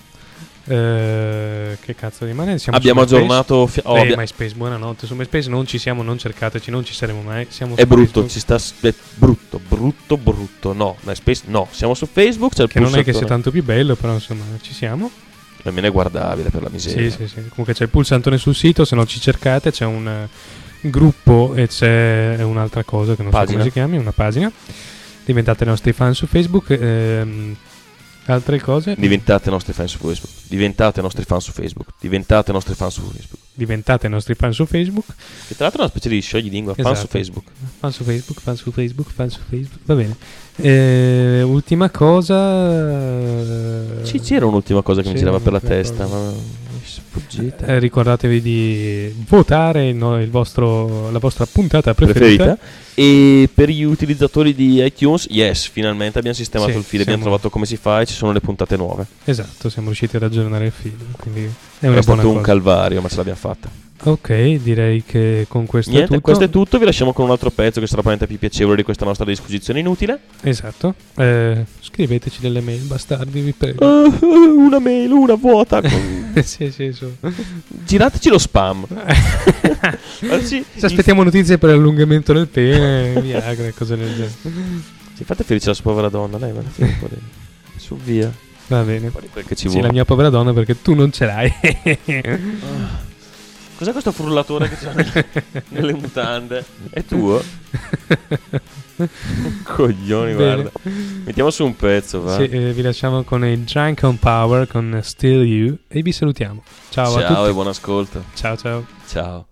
eh, che cazzo rimane? Siamo Abbiamo aggiornato fi- oh, Eh, MySpace, buonanotte. Su MySpace non ci siamo, non cercateci, non ci saremo mai. Siamo È brutto, Facebook, ci sta. s- È brutto, brutto, brutto. No, MySpace, no. Siamo su Facebook. C'è il Che non è che sia tanto più bello, però insomma ci siamo. Almeno è guardabile per la miseria. Sì, sì, sì. Comunque c'è il pulsantone sul sito, se non ci cercate c'è un eh, gruppo e c'è un'altra cosa che non so Pagina. come si chiami, una pagina. Diventate nostri fan su Facebook. ehm, altre cose? Diventate nostri fan su Facebook. Diventate nostri fan su Facebook. Diventate nostri fan su Facebook. Diventate nostri fan su Facebook. Che tra l'altro è una specie di scioglilingua. Fan Esatto. su Facebook. Fan su Facebook, fan su Facebook, fan su Facebook. Va bene. Eh, ultima cosa. eh, Sì, c'era un'ultima cosa che mi sì, girava per la testa, cosa. ma mi sfuggita. Eh, ricordatevi di votare no- vostro- la vostra puntata preferita. preferita. E per gli utilizzatori di iTunes, yes, finalmente abbiamo sistemato Sì, il feed, abbiamo trovato come si fa e ci sono le puntate nuove. Esatto, siamo riusciti ad aggiornare il film. Quindi è È stato un cosa. calvario, ma ce l'abbiamo fatta. Ok, direi che con questo Niente, è tutto. questo è tutto. Vi lasciamo con un altro pezzo che sarà probabilmente più piacevole di questa nostra disquisizione inutile. Esatto. Eh, scriveteci delle mail, bastardi, vi prego. Uh, una mail, una vuota. sì, sì, su. Girateci lo spam. Sì, Se aspettiamo notizie per allungamento del pene, Viagra e cose del genere. Sì, fate felice la sua povera donna, dai, va Su, via. Va bene. Quel che ci Sì, vuole. la mia povera donna perché tu non ce l'hai. Cos'è questo frullatore che c'ha nelle, nelle mutande? È tuo? Coglioni, Bene. guarda. Mettiamo su un pezzo, va. Sì, eh, vi lasciamo con il Drunk on Power con Still You e vi salutiamo. Ciao, a Ciao tutti. e buon ascolto. Ciao ciao. Ciao.